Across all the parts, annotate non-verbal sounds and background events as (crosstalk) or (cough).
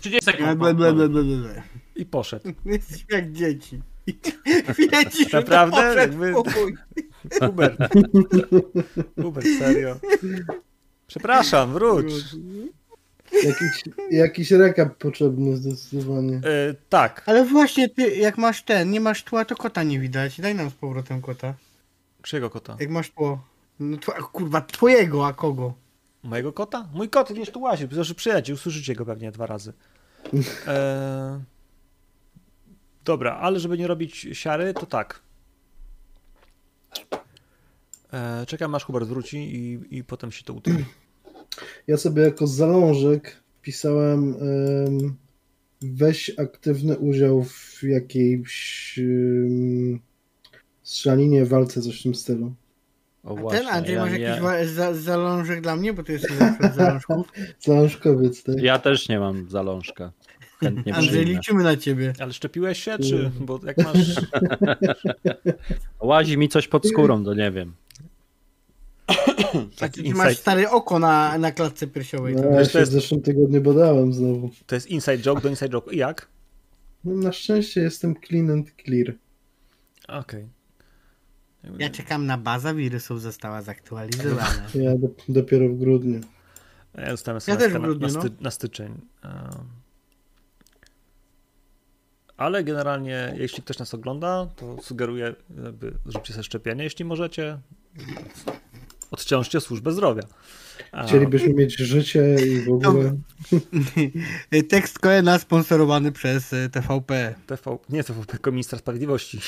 30 sekund. Ble, ble, ble, ble, ble. I poszedł. (laughs) Jesteśmy jak dzieci. Ciszy, Naprawdę? Jakby-. (laughs) Hubert. Hubert, serio. Przepraszam, wróć. Jakiś, jakiś rekap potrzebny zdecydowanie. E, tak. Ale właśnie ty, jak masz ten, nie masz tła, to kota nie widać. Daj nam z powrotem kota. Czyjego kota? Jak masz tło. No twa, kurwa, twojego, a kogo? Mojego kota? Mój kot gdzieś tu łazi, proszę przyjaciół, usłyszycie go pewnie dwa razy. E... Dobra, ale żeby nie robić siary, to tak. E, czekam aż Hubert wróci i, i potem się to utnie. Ja sobie jako zalążek wpisałem em, weź aktywny udział w jakiejś um, strzelaninie, walce, coś w tym stylu. O A ten Andrzej, ja, masz jakiś wa- za, zalążek dla mnie, bo to jest zawsze zalążków. (laughs) Zalążkowiec, tak? ja też nie mam zalążka. Chętnie Andrzej, przyjmę. liczymy na ciebie. Ale szczepiłeś się, czy? Bo jak masz... (laughs) Łazi mi coś pod skórą, to nie wiem. Ty, ty masz stare oko na, na klatce piersiowej. No, To... ja Wiesz, to się jest- w zeszłym tygodniu badałem znowu. to jest inside joke do inside joke. I jak? No, na szczęście jestem clean and clear. Okej. Ja czekam na baza wirusów została zaktualizowana. (laughs) Ja do, dopiero w grudniu. Ja dostałem Ja też w na, grudniu, na, no. sty, na styczeń. Ale generalnie, jeśli ktoś nas ogląda, to sugeruję, żeby zróbcie sobie szczepienie, jeśli możecie. Odciążcie służbę zdrowia. Chcielibyśmy mieć życie i w ogóle. (laughs) Tekst Koena sponsorowany przez e, TVP. TV, nie TVP, tylko ministra sprawiedliwości.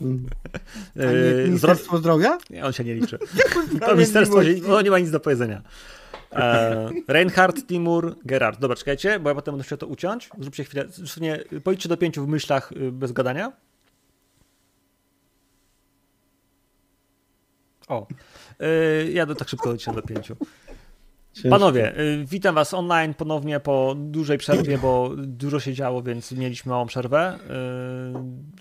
Mm. A nie. Ministerstwo Zdrowia? Nie, on się nie liczy. (laughs) To ministerstwo się, no, nie ma nic do powiedzenia. E, Reinhard, Timur, Gerard. Dobra, czekajcie, bo ja potem będę chciał to uciąć. Zróbcie chwilę, dosłownie policzcie do pięciu w myślach y, bez gadania. O, y, ja do, tak szybko liczę do pięciu. Ciężko. Panowie, y, witam was online ponownie po dużej przerwie, bo dużo się działo, więc mieliśmy małą przerwę.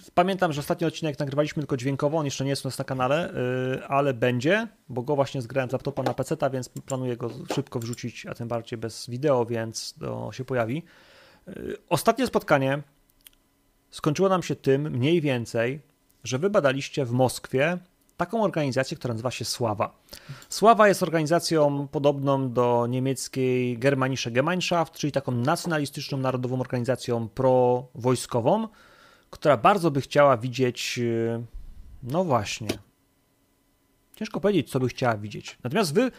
Y, Pamiętam, że ostatni odcinek nagrywaliśmy tylko dźwiękowo, on jeszcze nie jest u nas na kanale, y, ale będzie, bo go właśnie zgrałem z laptopa na PC, więc planuję go szybko wrzucić, a tym bardziej bez wideo, więc to się pojawi. Ostatnie spotkanie skończyło nam się tym mniej więcej, że wy badaliście w Moskwie taką organizację, która nazywa się Sława. Sława jest organizacją podobną do niemieckiej Germanische Gemeinschaft, czyli taką nacjonalistyczną, narodową organizacją prowojskową, która bardzo by chciała widzieć, yy, no właśnie, ciężko powiedzieć, co by chciała widzieć. Natomiast wy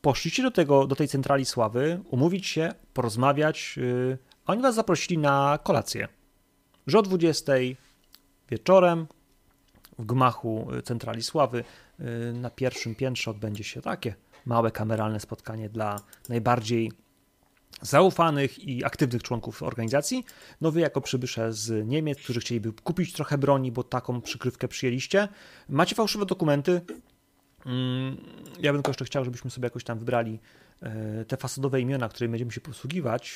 poszliście do, tego, do tej centrali Sławy, umówić się, porozmawiać, yy, a oni was zaprosili na kolację. Że o 20 wieczorem w gmachu y, Centrali Sławy y, na pierwszym piętrze odbędzie się takie małe kameralne spotkanie dla najbardziej zaufanych i aktywnych członków organizacji. No wy jako przybysze z Niemiec, którzy chcieliby kupić trochę broni, bo taką przykrywkę przyjęliście, macie fałszywe dokumenty. Mm, Ja bym tylko jeszcze chciał, żebyśmy sobie jakoś tam wybrali e, te fasadowe imiona, którymi będziemy się posługiwać.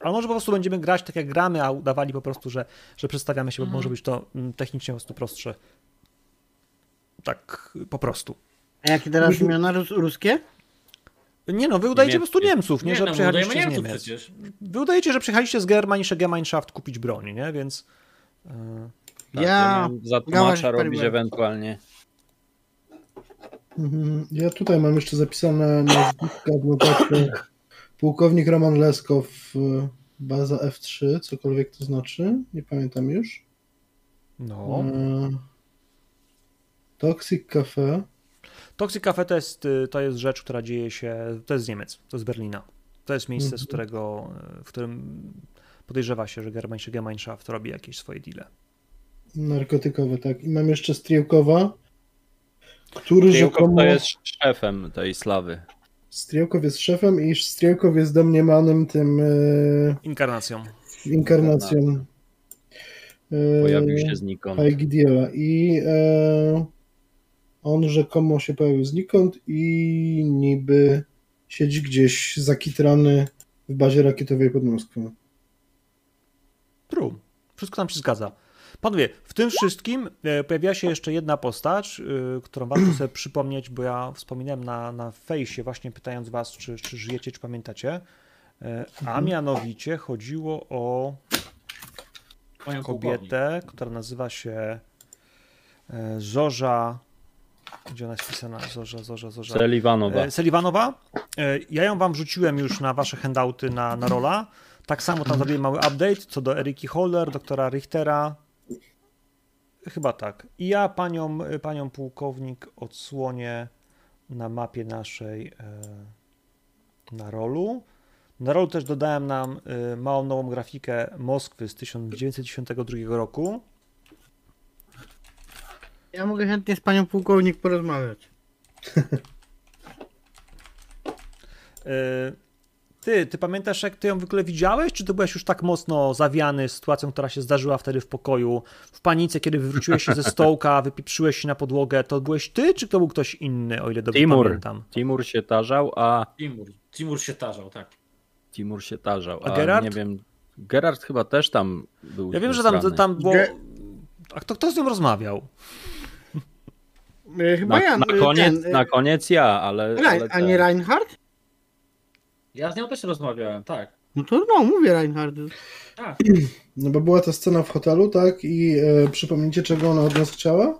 Ale może po prostu będziemy grać tak jak gramy, a udawali po prostu, że, że przedstawiamy się, bo może być to mm, technicznie po prostu prostsze. Tak po prostu. A jakie teraz imiona rus ruskie? Nie no, wy udajecie po prostu. Niemców, nie, Nie, że no, przyjechaliście z Niemiec. przecież. Wy udajecie, że przyjechaliście z Germanische Gemeinschaft kupić broń, nie? Więc e, Tak, Ja- miałem za tłumacza robić ewentualnie. Mhm. Ja tutaj mam jeszcze zapisane nazwiska. Pułkownik Roman Leskow, y, baza F3, cokolwiek to znaczy, nie pamiętam już. no. E, Toxic Cafe. Toxic Cafe to jest, y, to jest rzecz, która dzieje się, to jest z Niemiec, to jest z Berlina. To jest miejsce, z Mhm. którego, y, w którym podejrzewa się, że Germanische Gemeinschaft robi jakieś swoje deale. Narkotykowe, tak. I mam jeszcze Strielkowa, który rzekomo... to jest szefem tej slawy. Strielkow jest szefem i Strielkow jest domniemanym tym e, Inkarnacją. inkarnacją Pojawił się znikąd. Aigidiela i e, on rzekomo się pojawił znikąd i niby siedzi gdzieś zakitrany w bazie rakietowej pod Moskwą. True. Wszystko nam się zgadza. Panowie, w tym wszystkim e, pojawiła się jeszcze jedna postać, e, którą warto sobie przypomnieć, bo ja wspominałem na, na fejsie właśnie pytając was, czy, czy żyjecie, czy pamiętacie. E, A mianowicie chodziło o kobietę, która nazywa się Zorza. Gdzie ona jest wpisana? Zorza, Zorza, Zorza. Seliwanowa. E, Sulliwanowa. E, Ja ją wam wrzuciłem już na wasze handouty na, na rola. Tak samo tam zrobiłem mały update co do Eriki Holler, doktora Richtera. Chyba tak. I ja panią, panią pułkownik odsłonię na mapie naszej e, na rolu. Na rolu też dodałem nam małą nową grafikę Moskwy z 1992 roku. Ja mogę chętnie z panią pułkownik porozmawiać. (laughs) E, Ty, ty pamiętasz, jak ty ją w ogóle widziałeś? Czy ty byłeś już tak mocno zawiany sytuacją, która się zdarzyła wtedy w pokoju, w panice, kiedy wywróciłeś się ze (laughs) stołka, wypieprzyłeś się na podłogę? To byłeś ty, czy to był ktoś inny, o ile dobrze Timur. pamiętam? Timur się tarzał, a Timur. Timur się tarzał, tak. Timur się tarzał. A A, Gerard? nie wiem. Gerard chyba też tam był. Ja wiem, że tam, tam było... Ge- A kto, kto z nią rozmawiał? E, Chyba Na, ja. na, e, koniec, ten, e, na koniec ja, ale. Rein, ale a nie Reinhardt? Ja z nią też rozmawiałem, tak. No to no, mówię Reinhardt. Tak. (clears throat) No bo była ta scena w hotelu, tak? I e, przypomnijcie, czego ona od nas chciała?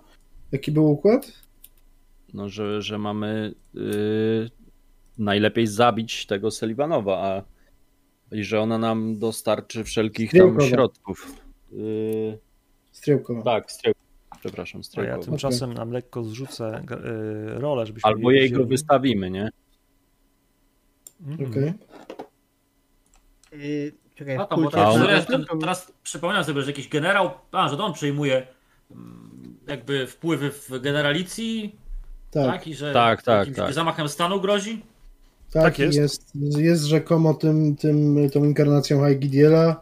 Jaki był układ? No, że, że mamy y, najlepiej zabić tego Sullivanowa, a i że ona nam dostarczy wszelkich tam środków. Y, Striełkowa. tak. Przepraszam, To ja strzałkowa. tymczasem nam lekko zrzucę y, rolę, żebyśmy Albo jej go wystawimy, nie? Mhm. Okej. E, Czekaj, w tam, bo teraz, teraz przypomniałem sobie, że jakiś generał, a, że to on przejmuje mm, jakby wpływy w generalicji, tak, Tak, i że Tak, tak, jakimś tak. zamachem stanu grozi. tak, Tak jest. jest. jest. rzekomo tym, tym, tą inkarnacją Haigidiela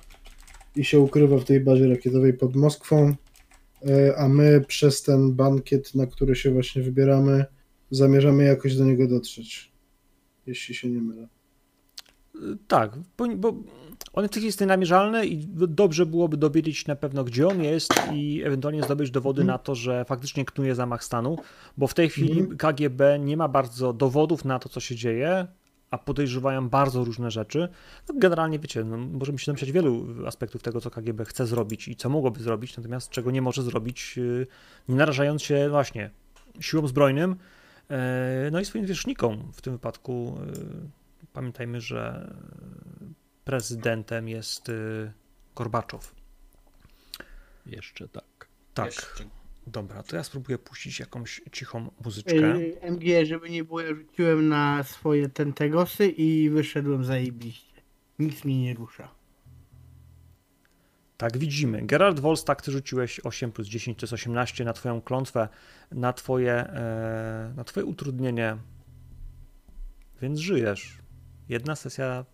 i się ukrywa w tej bazie rakietowej pod Moskwą, e, a my przez ten bankiet, na który się właśnie wybieramy, zamierzamy jakoś do niego dotrzeć. Jeśli się nie mylę. Tak, bo, bo on jest nienamierzalny i dobrze byłoby dowiedzieć na pewno, gdzie on jest i ewentualnie zdobyć dowody Mhm. na to, że faktycznie knuje zamach stanu, bo w tej chwili Mhm. KGB nie ma bardzo dowodów na to, co się dzieje, a podejrzewają bardzo różne rzeczy. No, generalnie, wiecie, no, możemy się domyślać wielu aspektów tego, co KGB chce zrobić i co mogłoby zrobić, natomiast czego nie może zrobić, yy, nie narażając się właśnie siłom zbrojnym, yy, no i swoim wierzchnikom w tym wypadku. yy, Pamiętajmy, że prezydentem jest y, Gorbaczow. Jeszcze tak. Tak. Jeszcze. Dobra, to ja spróbuję puścić jakąś cichą muzyczkę. MG, żeby nie było, ja rzuciłem na swoje tentegosy i wyszedłem zajebiście. Nic mnie nie rusza. Tak, widzimy. Gerard Wolstak, ty rzuciłeś 8 plus 10, to jest 18 na twoją klątwę, na twoje, e, na twoje utrudnienie, więc żyjesz. Jedna sesja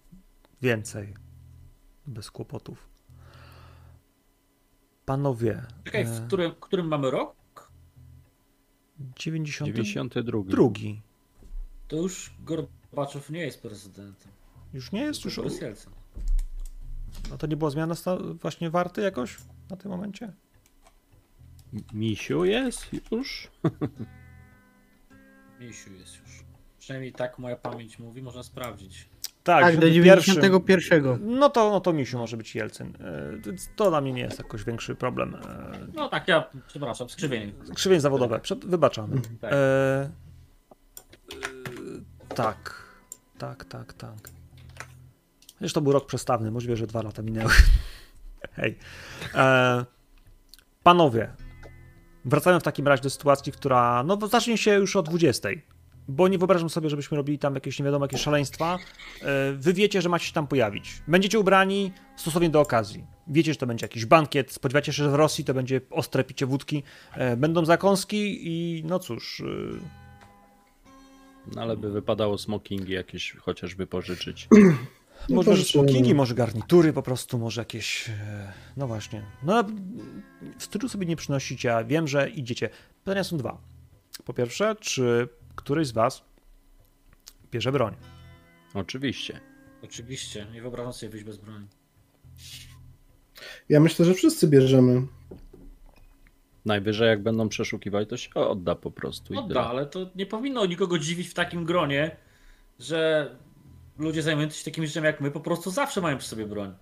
więcej. Bez kłopotów. Panowie, Czekaj, e, w którym, którym mamy rok? 92. 92. Drugi. To już Gorbaczow nie jest prezydentem. Już nie jest już. No to nie była zmiana właśnie warty jakoś na tym momencie? Misiu jest już? Misiu jest już. Przynajmniej tak moja pamięć mówi, można sprawdzić. Tak, do 91. No to, no to Misiu może być Jelcyn. E, To dla mnie nie jest jakoś większy problem. E, No tak, ja, przepraszam, skrzywienie. Krzywień zawodowe, przed, wybaczamy. Tak. E, e, tak, tak, tak, tak. Chociaż to był rok przestawny, możliwe, że dwa lata minęły. (laughs) Hej. E, panowie, wracamy w takim razie do sytuacji, która no, zacznie się już o 20. Bo nie wyobrażam sobie, żebyśmy robili tam jakieś nie wiadomo jakie szaleństwa. E, Wy wiecie, że macie się tam pojawić. Będziecie ubrani stosownie do okazji. Wiecie, że to będzie jakiś bankiet. Spodziewacie się, że w Rosji to będzie ostre picie wódki. E, Będą zakąski i no cóż. e, No ale by wypadało smokingi jakieś chociażby pożyczyć. (clears throat) No Może że pożyczymy. smokingi, może garnitury po prostu, może jakieś. No właśnie. No, wstydu sobie nie przynosicie, a wiem, że idziecie. Pytania są dwa. Po pierwsze, czy któryś z Was bierze broń? Oczywiście. Oczywiście, nie wyobrażam sobie wyjść bez broni. Ja myślę, że wszyscy bierzemy. Najwyżej jak będą przeszukiwać, to się odda po prostu. Odda, ale to nie powinno nikogo dziwić w takim gronie, że ludzie zajmujący się takimi rzeczami jak my po prostu zawsze mają przy sobie broń.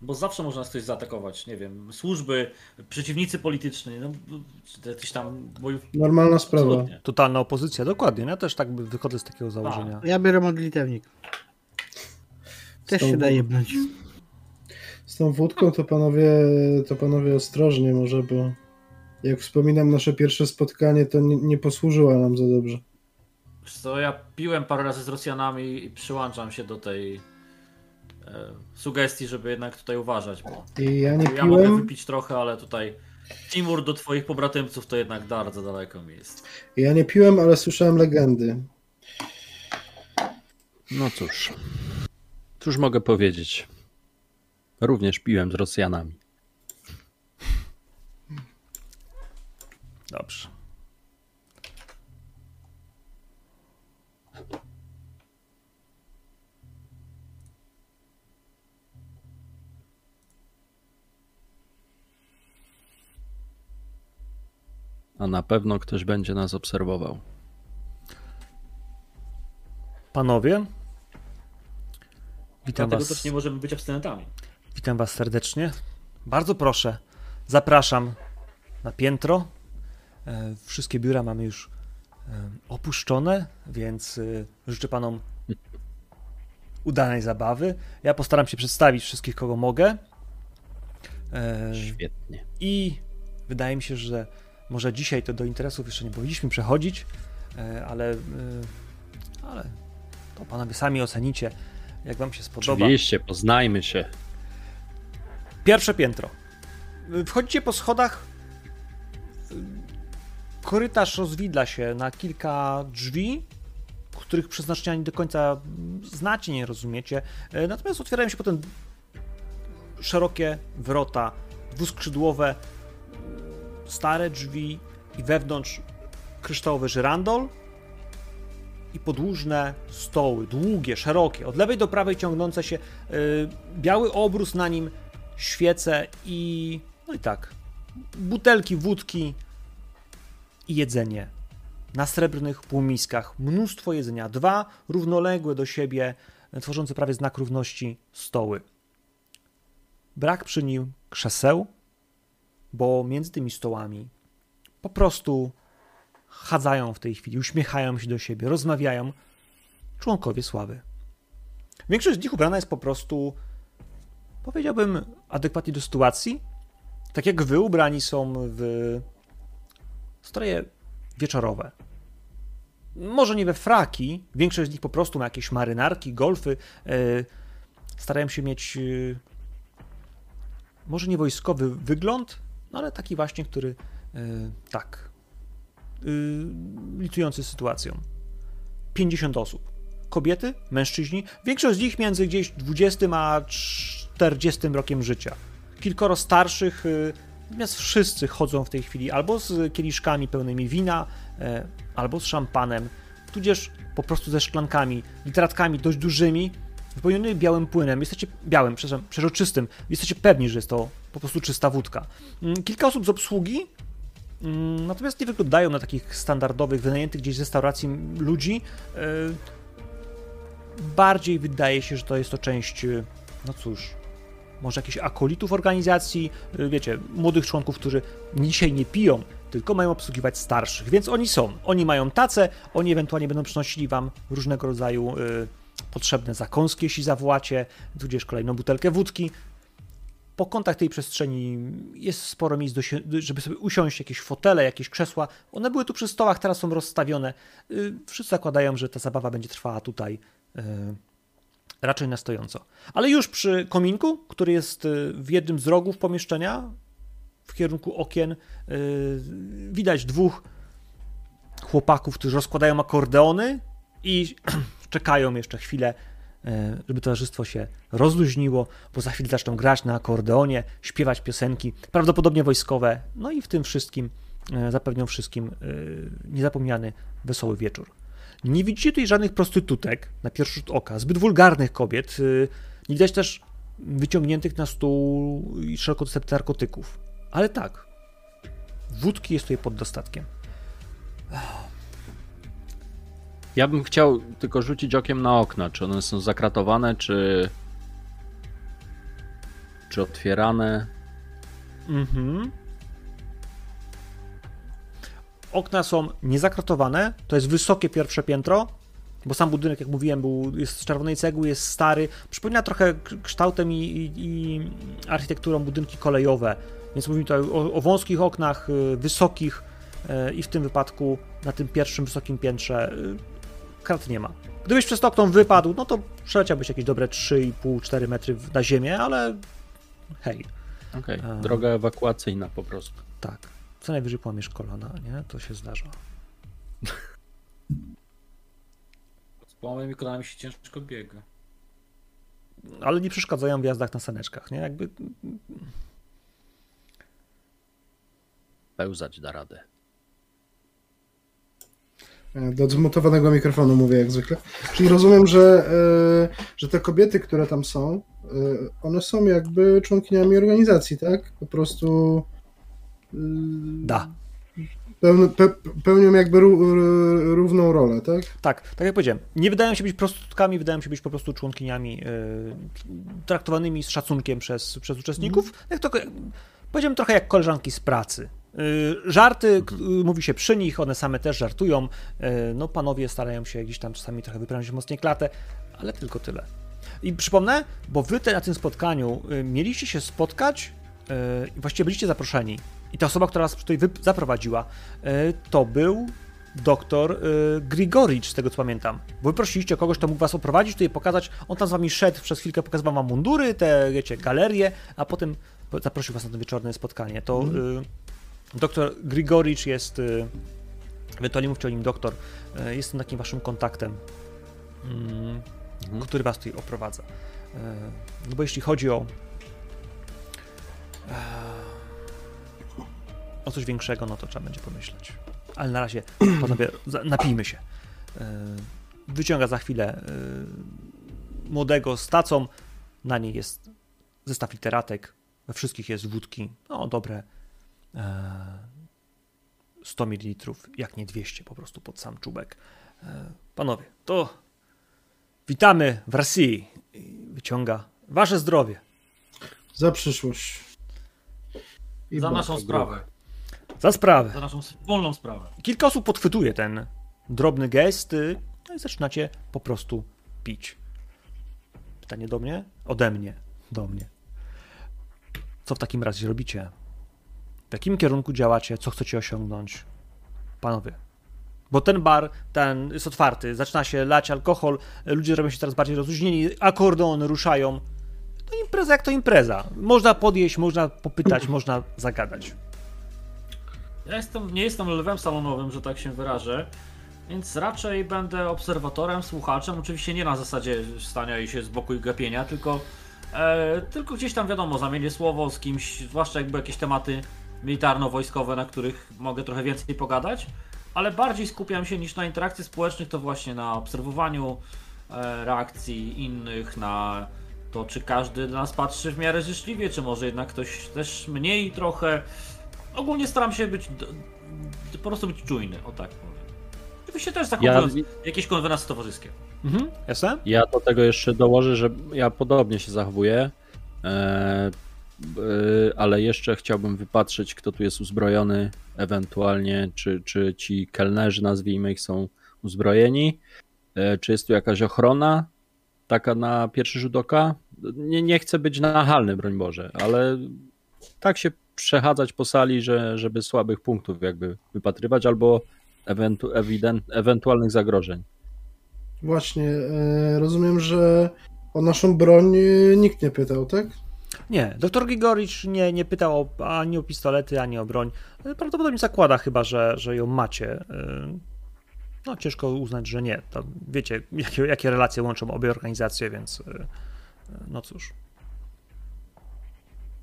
Bo zawsze można nas ktoś zaatakować, nie wiem, służby, przeciwnicy polityczni, no, czy jakiś tam bojów. Normalna sprawa. Absolutnie. Totalna opozycja, dokładnie. Ja też tak wychodzę z takiego założenia. Ja biorę modlitewnik. Też Są- się da jebnąć. Z tą wódką to panowie, to panowie ostrożnie może, bo jak wspominam nasze pierwsze spotkanie, to nie, nie posłużyła nam za dobrze. Wiesz co, ja piłem parę razy z Rosjanami i przyłączam się do tej sugestii, żeby jednak tutaj uważać, bo ja nie ja mogę wypić trochę, ale tutaj Timur do twoich pobratymców to jednak bardzo daleko mi jest. ja nie piłem, ale słyszałem legendy. No cóż. Cóż mogę powiedzieć? Również piłem z Rosjanami. Dobrze. A na pewno ktoś będzie nas obserwował. Panowie, witam Dlatego was, też nie możemy być abstynentami. witam was serdecznie. Bardzo proszę, zapraszam na piętro. E, Wszystkie biura mamy już e, opuszczone, więc e, życzę panom udanej zabawy. Ja postaram się przedstawić wszystkich, kogo mogę. Świetnie. I wydaje mi się, że może dzisiaj to do interesów jeszcze nie powinniśmy przechodzić, e, ale, e, ale to panowie sami ocenicie, jak wam się spodoba. Oczywiście, poznajmy się. Pierwsze piętro. Wchodzicie po schodach. Korytarz rozwidla się na kilka drzwi, których przeznaczenia nie do końca znacie, nie rozumiecie. E, Natomiast otwierają się potem szerokie wrota, dwuskrzydłowe, stare drzwi i wewnątrz kryształowy żyrandol i podłużne stoły, długie, szerokie, od lewej do prawej ciągnące się, y, biały obrus na nim, świece i no i tak, butelki wódki i jedzenie na srebrnych półmiskach, mnóstwo jedzenia, dwa równoległe do siebie, e, tworzące prawie znak równości stoły. Brak przy nim krzeseł, bo między tymi stołami po prostu chadzają w tej chwili, uśmiechają się do siebie, rozmawiają członkowie sławy. Większość z nich ubrana jest po prostu, powiedziałbym, adekwatnie do sytuacji. Tak jak wy ubrani są w stroje wieczorowe. Może nie we fraki, większość z nich po prostu ma jakieś marynarki, golfy. e, Starają się mieć e, może nie wojskowy wygląd, no ale taki właśnie, który e, tak, licujący z sytuacją. 50 osób. Kobiety, mężczyźni, większość z nich między gdzieś 20 a 40 rokiem życia. Kilkoro starszych, e, natomiast wszyscy chodzą w tej chwili albo z kieliszkami pełnymi wina, e, albo z szampanem, tudzież po prostu ze szklankami, literatkami dość dużymi, wypełnionymi białym płynem. Jesteście białym, przepraszam, przeźroczystym. Jesteście pewni, że jest to po prostu czysta wódka. Mm, Kilka osób z obsługi, mm, natomiast nie wyglądają na takich standardowych, wynajętych gdzieś z restauracji ludzi. E, Bardziej wydaje się, że to jest to część, e, no cóż, może jakichś akolitów organizacji, e, wiecie, młodych członków, którzy dzisiaj nie piją, tylko mają obsługiwać starszych, więc oni są. Oni mają tacę, oni ewentualnie będą przynosili wam różnego rodzaju y, potrzebne zakąski, jeśli zawołacie, tudzież kolejną butelkę wódki. Po kątach tej przestrzeni jest sporo miejsc, do, żeby sobie usiąść, jakieś fotele, jakieś krzesła. One były tu przy stołach, teraz są rozstawione. Y, Wszyscy zakładają, że ta zabawa będzie trwała tutaj y, raczej na stojąco. Ale już przy kominku, który jest y, w jednym z rogów pomieszczenia, w kierunku okien, widać dwóch chłopaków, którzy rozkładają akordeony i (clears throat) czekają jeszcze chwilę, y, żeby towarzystwo się rozluźniło, bo za chwilę zaczną grać na akordeonie, śpiewać piosenki, prawdopodobnie wojskowe, no i w tym wszystkim y, zapewnią wszystkim y, niezapomniany, wesoły wieczór. Nie widzicie tutaj żadnych prostytutek na pierwszy rzut oka, zbyt wulgarnych kobiet. Nie widać też wyciągniętych na stół i szeroko dostępnych narkotyków. Ale tak, wódki jest tutaj pod dostatkiem. Ja bym chciał tylko rzucić okiem na okna, czy one są zakratowane, czy czy otwierane. Mhm. Okna są niezakratowane, to jest wysokie pierwsze piętro, bo sam budynek, jak mówiłem, był, jest z czerwonej cegły, jest stary. Przypomina trochę kształtem i, i, i architekturą budynki kolejowe. Więc mówimy tutaj o, o wąskich oknach, y, wysokich y, i w tym wypadku na tym pierwszym wysokim piętrze y, krat nie ma. Gdybyś przez to okno wypadł, no to przeleciałbyś jakieś dobre 3,5-4 metry na ziemię, ale hej, Okej, A. droga ewakuacyjna po prostu. tak. Co najwyżej połamiesz kolana, nie? To się zdarza. Z połamanymi kolanami się ciężko biega. Ale nie przeszkadzają w jazdach na saneczkach, nie? Jakby Pełzać da radę. E, Do zmutowanego mikrofonu mówię jak zwykle. Czyli rozumiem, że, e, że te kobiety, które tam są, e, one są jakby członkiniami organizacji, tak? Po prostu. da. Pełn, pe, pełnią jakby równą rolę, tak? Tak, tak jak powiedziałem, nie wydają się być prostytutkami, wydają się być po prostu członkiniami traktowanymi z szacunkiem przez, przez uczestników. Jak to, powiedziałem trochę jak koleżanki z pracy. Yy, żarty, yy, mówi się przy nich, one same też żartują. Yy, no panowie starają się gdzieś tam czasami trochę wyprężyć mocniej klatę, ale tylko tyle. I przypomnę, bo wy te, na tym spotkaniu y, mieliście się spotkać, y, i właściwie byliście zaproszeni. I ta osoba, która was tutaj zaprowadziła, y, to był doktor y, Grigoricz, z tego co pamiętam. Bo wy prosiliście kogoś, kto mógł was oprowadzić, tutaj pokazać. On tam z wami szedł, przez chwilkę pokazywał wam mundury, te, wiecie, galerie, a potem po- zaprosił was na to wieczorne spotkanie. To y, doktor Grigoricz jest, y, ewentualnie mówcie o nim doktor, y, jest takim waszym kontaktem. Mm, Mhm. który was tutaj oprowadza. E, No bo jeśli chodzi o e, o coś większego, no to trzeba będzie pomyśleć. Ale na razie, (clears throat) panowie, napijmy się. E, Wyciąga za chwilę e, młodego z tacą. Na niej jest zestaw literatek. We wszystkich jest wódki. No, dobre 100 ml, jak nie 200 po prostu pod sam czubek. E, Panowie, to Witamy w Rosji. Wyciąga wasze zdrowie. Za przyszłość. I Za naszą sprawę. Za sprawę. Za naszą wspólną sprawę. Kilka osób podchwytuje ten drobny gest y, no i zaczynacie po prostu pić. Pytanie do mnie? Ode mnie. Do mnie. Co w takim razie robicie? W jakim kierunku działacie? Co chcecie osiągnąć? Panowie. Bo ten bar, ten jest otwarty, zaczyna się lać alkohol, ludzie robią się coraz bardziej rozluźnieni, akordeony ruszają. To impreza jak to impreza. Można podjeść, można popytać, (clears throat) można zagadać. Ja jestem, nie jestem lwem salonowym, że tak się wyrażę, więc raczej będę obserwatorem, słuchaczem. Oczywiście nie na zasadzie stania i się z boku i gapienia, tylko, e, tylko gdzieś tam wiadomo, zamienię słowo z kimś, zwłaszcza jakby jakieś tematy militarno-wojskowe, na których mogę trochę więcej pogadać, ale bardziej skupiam się niż na interakcji społecznych, to właśnie na obserwowaniu e, reakcji innych, na to, czy każdy na nas patrzy w miarę życzliwie, czy może jednak ktoś też mniej trochę. Ogólnie staram się być po prostu być czujny, o tak powiem. Oczywiście też Ja, zachowując jakieś konwenansy towarzyskie. Mhm, jasne? ja do tego jeszcze dołożę, że ja podobnie się zachowuję, e, ale jeszcze chciałbym wypatrzeć, kto tu jest uzbrojony, ewentualnie, czy, czy ci kelnerzy, nazwijmy ich, są uzbrojeni, e, czy jest tu jakaś ochrona, taka na pierwszy rzut oka. Nie, nie chcę być nachalny, broń Boże, ale tak się przechadzać po sali, że, żeby słabych punktów jakby wypatrywać, albo ewentu, ewident, ewentualnych zagrożeń. Właśnie, e, rozumiem, że o naszą broń e, nikt nie pytał, tak? Nie, doktor Grigoricz nie, nie pytał o, ani o pistolety, ani o broń. Prawdopodobnie zakłada chyba, że, że ją macie. Yy, No, ciężko uznać, że nie. To wiecie, jakie, jakie relacje łączą obie organizacje, więc yy, no cóż.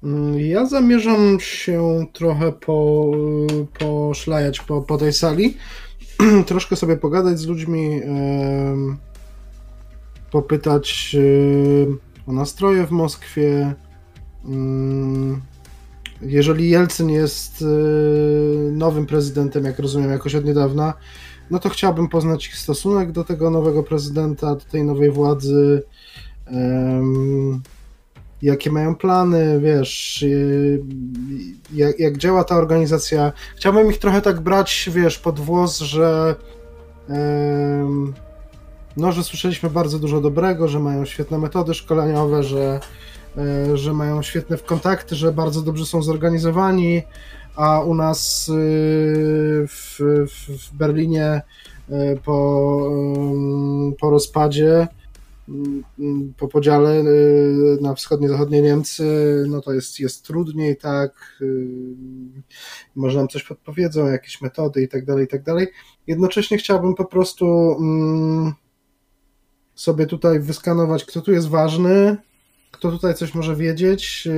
Mm, Ja zamierzam się trochę po, poszlajać po, po tej sali, (clears throat) troszkę sobie pogadać z ludźmi, popytać o nastroje w Moskwie. Mm, Jeżeli Jelcyn jest e, nowym prezydentem, jak rozumiem, jakoś od niedawna, no to chciałbym poznać ich stosunek do tego nowego prezydenta, do tej nowej władzy. jakie mają plany, wiesz, y, jak, jak działa ta organizacja. Chciałbym ich trochę tak brać, wiesz, pod włos, że no, że słyszeliśmy bardzo dużo dobrego, że mają świetne metody szkoleniowe, że, że mają świetne kontakty, że bardzo dobrze są zorganizowani, a u nas y, w, w, Berlinie y, po, ym, po rozpadzie, ym, po podziale na wschodnie-zachodnie Niemcy, no to jest, jest trudniej, tak, może nam coś podpowiedzą, jakieś metody i tak dalej, i tak dalej. Jednocześnie chciałbym po prostu mm, sobie tutaj wyskanować, kto tu jest ważny, kto tutaj coś może wiedzieć yy,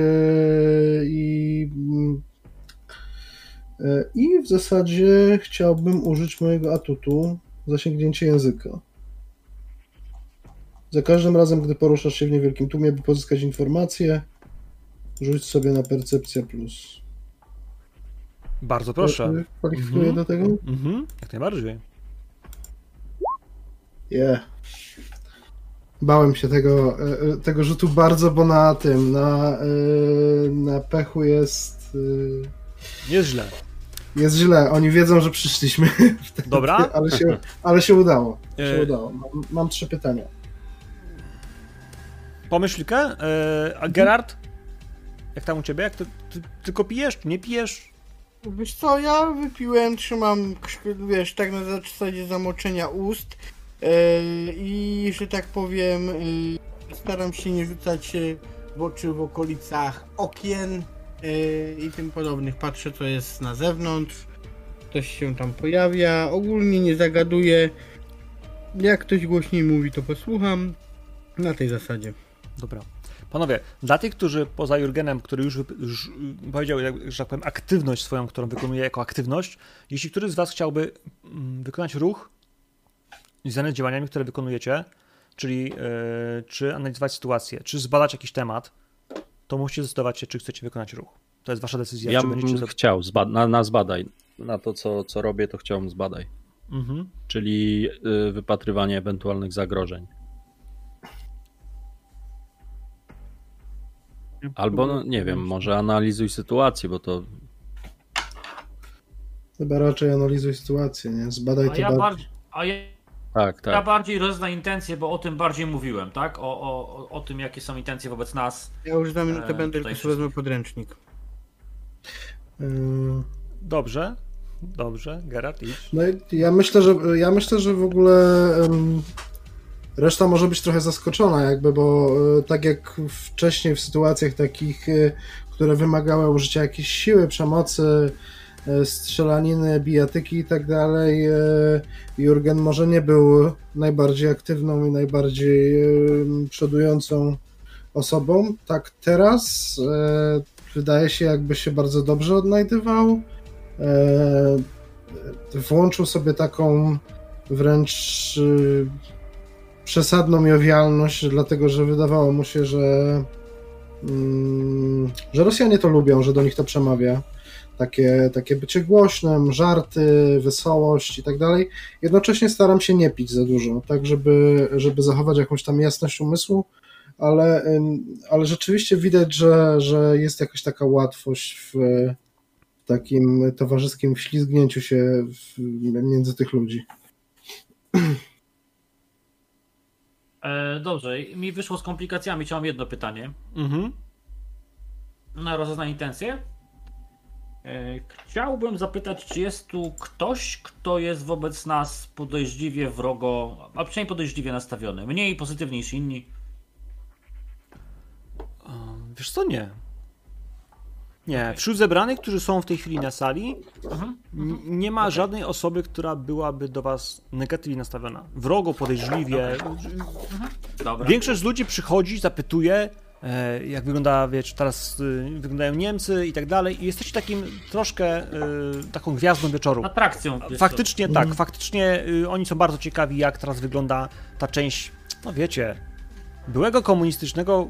i yy, i w zasadzie chciałbym użyć mojego atutu zasięgnięcie języka. Za każdym razem, gdy poruszasz się w niewielkim tłumie, by pozyskać informacje, rzuć sobie na percepcja plus. Bardzo proszę. Yy, Kwalifikuję Mhm. do tego? Mhm, jak najbardziej. Yeah. Bałem się tego, e, e, tego rzutu bardzo, bo na tym, na, e, na pechu jest, Jest źle. jest źle. Oni wiedzą, że przyszliśmy, (laughs) Dobra. ale się, ale się udało. Się E, udało. Mam, mam trzy pytania. Pomyślkę. E, a Gerard? Jak tam u ciebie? Jak ty, ty tylko pijesz, czy nie pijesz? Wiesz co, ja wypiłem, trzymam, wiesz, tak na zasadzie zamoczenia ust i, że tak powiem, yy, staram się nie rzucać w oczy w okolicach okien yy, i tym podobnych. Patrzę, co jest na zewnątrz, ktoś się tam pojawia, ogólnie nie zagaduję. Jak ktoś głośniej mówi, to posłucham. Na tej zasadzie. Dobra. Panowie, dla tych, którzy poza Jurgenem, który już, już y, powiedział, że tak powiem, aktywność swoją, którą wykonuje jako aktywność, jeśli któryś z Was chciałby mm, wykonać ruch związany z działaniami, które wykonujecie, czyli e, czy analizować sytuację, czy zbadać jakiś temat, to musicie zdecydować się, czy chcecie wykonać ruch. To jest Wasza decyzja. Ja bym za- chciał, zba- na, na zbadaj. Na to, co, co robię, to chciałbym zbadaj. Mhm. Czyli y, wypatrywanie ewentualnych zagrożeń. Albo, no, nie wiem, może analizuj sytuację, bo to Chyba raczej analizuj sytuację, nie? Zbadaj A to ja, bardziej. bardziej, a ja, tak, ja tak. bardziej rozna intencje, bo o tym bardziej mówiłem, tak? O, o, o- tym, jakie są intencje wobec nas. Ja już za minutę Eee, będę, tylko sobie wezmę podręcznik. Yy, Dobrze, dobrze, Gerard, idź. No i ja myślę, że ja myślę, że w ogóle em, reszta może być trochę zaskoczona, jakby, bo e, tak jak wcześniej w sytuacjach takich, e, które wymagały użycia jakiejś siły, przemocy, e, strzelaniny, bijatyki i tak dalej, e, Jurgen może nie był najbardziej aktywną i najbardziej przodującą osobą. Tak teraz e, wydaje się, jakby się bardzo dobrze odnajdywał. E, włączył sobie taką wręcz przesadną jowialność, dlatego że wydawało mu się, że, mm, że Rosjanie to lubią, że do nich to przemawia. Takie, takie bycie głośnym, żarty, wesołość i tak dalej. Jednocześnie staram się nie pić za dużo, tak żeby, żeby zachować jakąś tam jasność umysłu, ale, ale rzeczywiście widać, że, że jest jakaś taka łatwość w takim towarzyskim wślizgnięciu się w, między tych ludzi. E, dobrze, mi wyszło z komplikacjami, chciałem jedno pytanie. Mhm. Na rozeznanie intencje. E, Chciałbym zapytać, czy jest tu ktoś, kto jest wobec nas podejrzliwie wrogo, a przynajmniej podejrzliwie nastawiony. Mniej pozytywnie niż inni. Wiesz co, nie. Nie, wśród zebranych, którzy są w tej chwili na sali, Mhm. n- nie ma żadnej osoby, która byłaby do was negatywnie nastawiona. Wrogo, podejrzliwie. Dobra. Większość ludzi przychodzi, zapytuje, jak wygląda, wiesz, teraz y, wyglądają Niemcy i tak dalej. I jesteście takim troszkę y, taką gwiazdą wieczoru. Atrakcją. Faktycznie tak, faktycznie y, oni są bardzo ciekawi, jak teraz wygląda ta część, no wiecie, byłego komunistycznego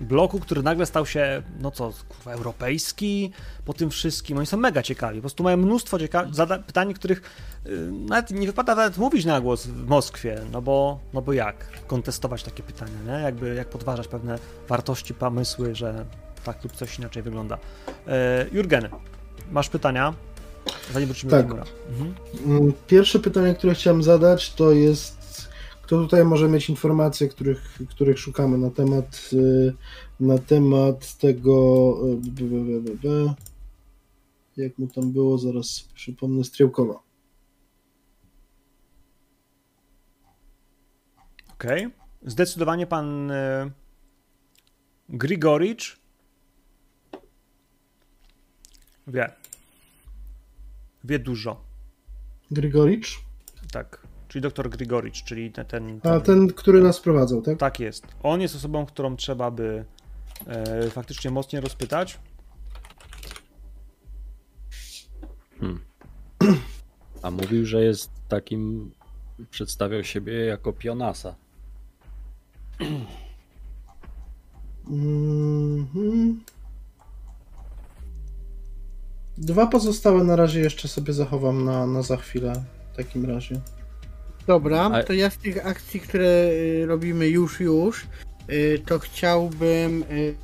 bloku, który nagle stał się, no co, kurwa, europejski po tym wszystkim. Oni są mega ciekawi, po prostu mają mnóstwo cieka- zada- pytań, których y, nawet nie wypada nawet mówić na głos w Moskwie, no bo, no bo jak kontestować takie pytania, nie? Jakby, jak podważać pewne wartości, pomysły, że tak lub coś inaczej wygląda. E, Jurgen, masz pytania? Zanim wrócimy Tak. do Timura. Mhm. Mm, Pierwsze pytanie, które chciałem zadać, to jest kto tutaj może mieć informacje, których, których szukamy na temat y, na temat tego y, jak mu tam było, zaraz przypomnę, Striełkowa. Okej. Zdecydowanie pan e, Grigoricz wie. Wie dużo. Grigoricz? Tak. Czyli doktor Grigoricz, czyli ten. ten, A ten, który nas prowadzał, tak? Tak jest. On jest osobą, którą trzeba by e, faktycznie mocniej rozpytać. A mówił, że jest takim, przedstawiał siebie jako pionasa. Mhm. Dwa pozostałe na razie jeszcze sobie zachowam na, na za chwilę w takim razie. Dobra, to ja z tych akcji, które y, robimy już, już, y, to chciałbym y,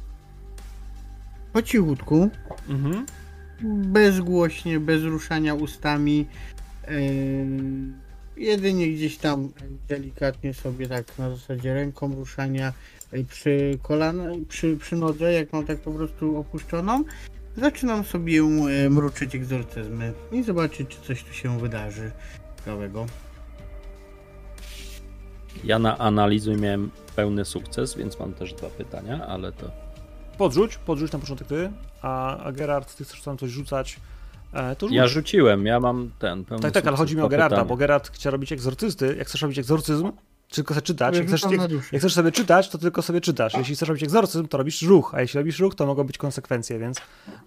po cichutku, Mhm. bezgłośnie, bez ruszania ustami, jedynie gdzieś tam delikatnie sobie tak na zasadzie ręką ruszania przy kolana, przy, przy nodze, jak mam tak po prostu opuszczoną, zaczynam sobie mruczyć egzorcyzmy i zobaczyć, czy coś tu się wydarzy ciekawego. Ja na analizu miałem pełny sukces, więc mam też dwa pytania, ale to Podrzuć, podrzuć na początek ty, a, a Gerard, ty chcesz tam coś rzucać, e, to rzuć. ja rzuciłem, ja mam ten pełny tak, tak, ale chodzi mi o Gerarda, pytania. bo Gerard chce robić egzorcysty. Jak chcesz robić egzorcyzm, tylko chcesz czytać, jak chcesz, jak, jak chcesz sobie czytać, to tylko sobie czytasz. Jeśli chcesz robić egzorcyzm, to robisz ruch, a jeśli robisz ruch, to mogą być konsekwencje, więc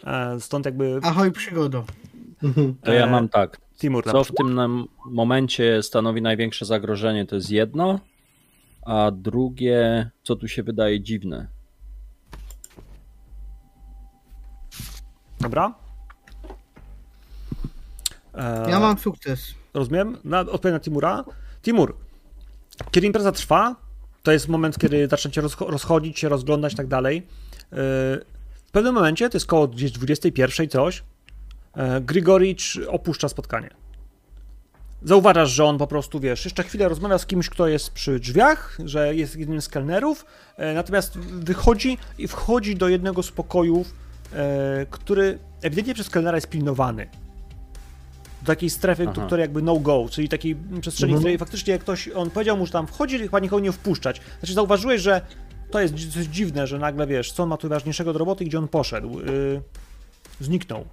e, stąd jakby Ahoj przygodo. To ja E, mam tak, Timur co w tym momencie stanowi największe zagrożenie, to jest jedno, a drugie, co tu się wydaje dziwne. Dobra? E, Ja mam sukces. Rozumiem? Na, odpowiem na Timura. Timur, kiedy impreza trwa, to jest moment, kiedy zaczniecie rozcho- rozchodzić się, rozglądać i tak dalej. Yy, W pewnym momencie, to jest koło gdzieś 21 coś, Grigoricz opuszcza spotkanie. Zauważasz, że on po prostu, wiesz, jeszcze chwilę rozmawia z kimś, kto jest przy drzwiach, że jest jednym z kelnerów, e, natomiast wychodzi i wchodzi do jednego z pokojów, e, który ewidentnie przez kelnera jest pilnowany. Do takiej strefy, Aha. której jakby no-go, czyli takiej przestrzeni, Mhm. w której faktycznie ktoś, on powiedział mu, że tam wchodzi, chyba nikogo nie wpuszczać. Znaczy zauważyłeś, że to jest coś dziwne, że nagle, wiesz, co on ma tu ważniejszego do roboty, gdzie on poszedł. Zniknął.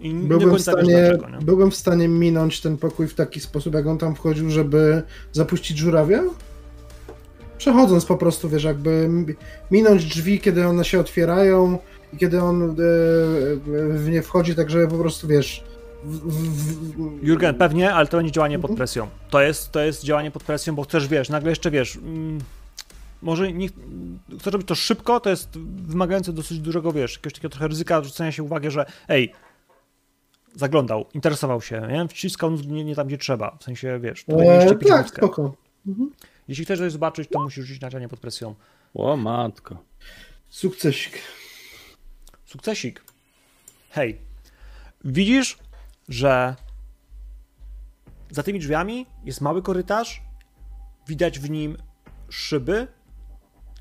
I nie do Byłem w, stanie, dlaczego, byłem w stanie minąć ten pokój w taki sposób, jak on tam wchodził, żeby zapuścić żurawia? Przechodząc po prostu, wiesz, jakby minąć drzwi, kiedy one się otwierają i kiedy on e, w nie wchodzi, tak żeby po prostu, wiesz... W, w, w, Jurgen, pewnie, ale to będzie działanie pod Mhm. presją. To jest, to jest działanie pod presją, bo chcesz, wiesz, nagle jeszcze, wiesz, mm, może nie, chcesz robić to szybko, to jest wymagające dosyć dużego, wiesz, jakiegoś takiego trochę ryzyka, zwrócenia się uwagę, że ej, zaglądał, interesował się, nie? wciskał nie, nie tam, gdzie trzeba, w sensie, wiesz, tutaj E, mieliście pić tak, spoko. Jeśli chcesz coś zobaczyć, to musisz rzucić na działanie pod presją. O matko. Sukcesik. Sukcesik. Hej, widzisz, że za tymi drzwiami jest mały korytarz, widać w nim szyby,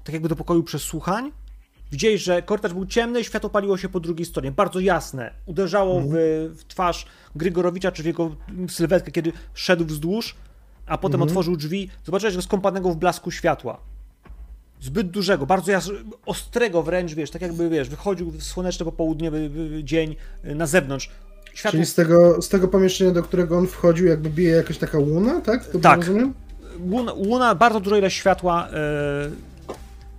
tak jakby do pokoju przesłuchań. Widziałeś, że korytarz był ciemny i światło paliło się po drugiej stronie, bardzo jasne. Uderzało w, w twarz Grygorowicza, czy w jego sylwetkę, kiedy szedł wzdłuż, a potem otworzył drzwi. Zobaczyłeś go skąpanego w blasku światła zbyt dużego, bardzo jas- ostrego wręcz, wiesz, tak jakby, wiesz, wychodził w słoneczny popołudniowy dzień y, na zewnątrz. Światło, Czyli z tego, z tego pomieszczenia, do którego on wchodził, jakby bije jakaś taka łuna, tak? Dobrze Tak. rozumiem? łuna, łuna, bardzo duża ilość światła, y,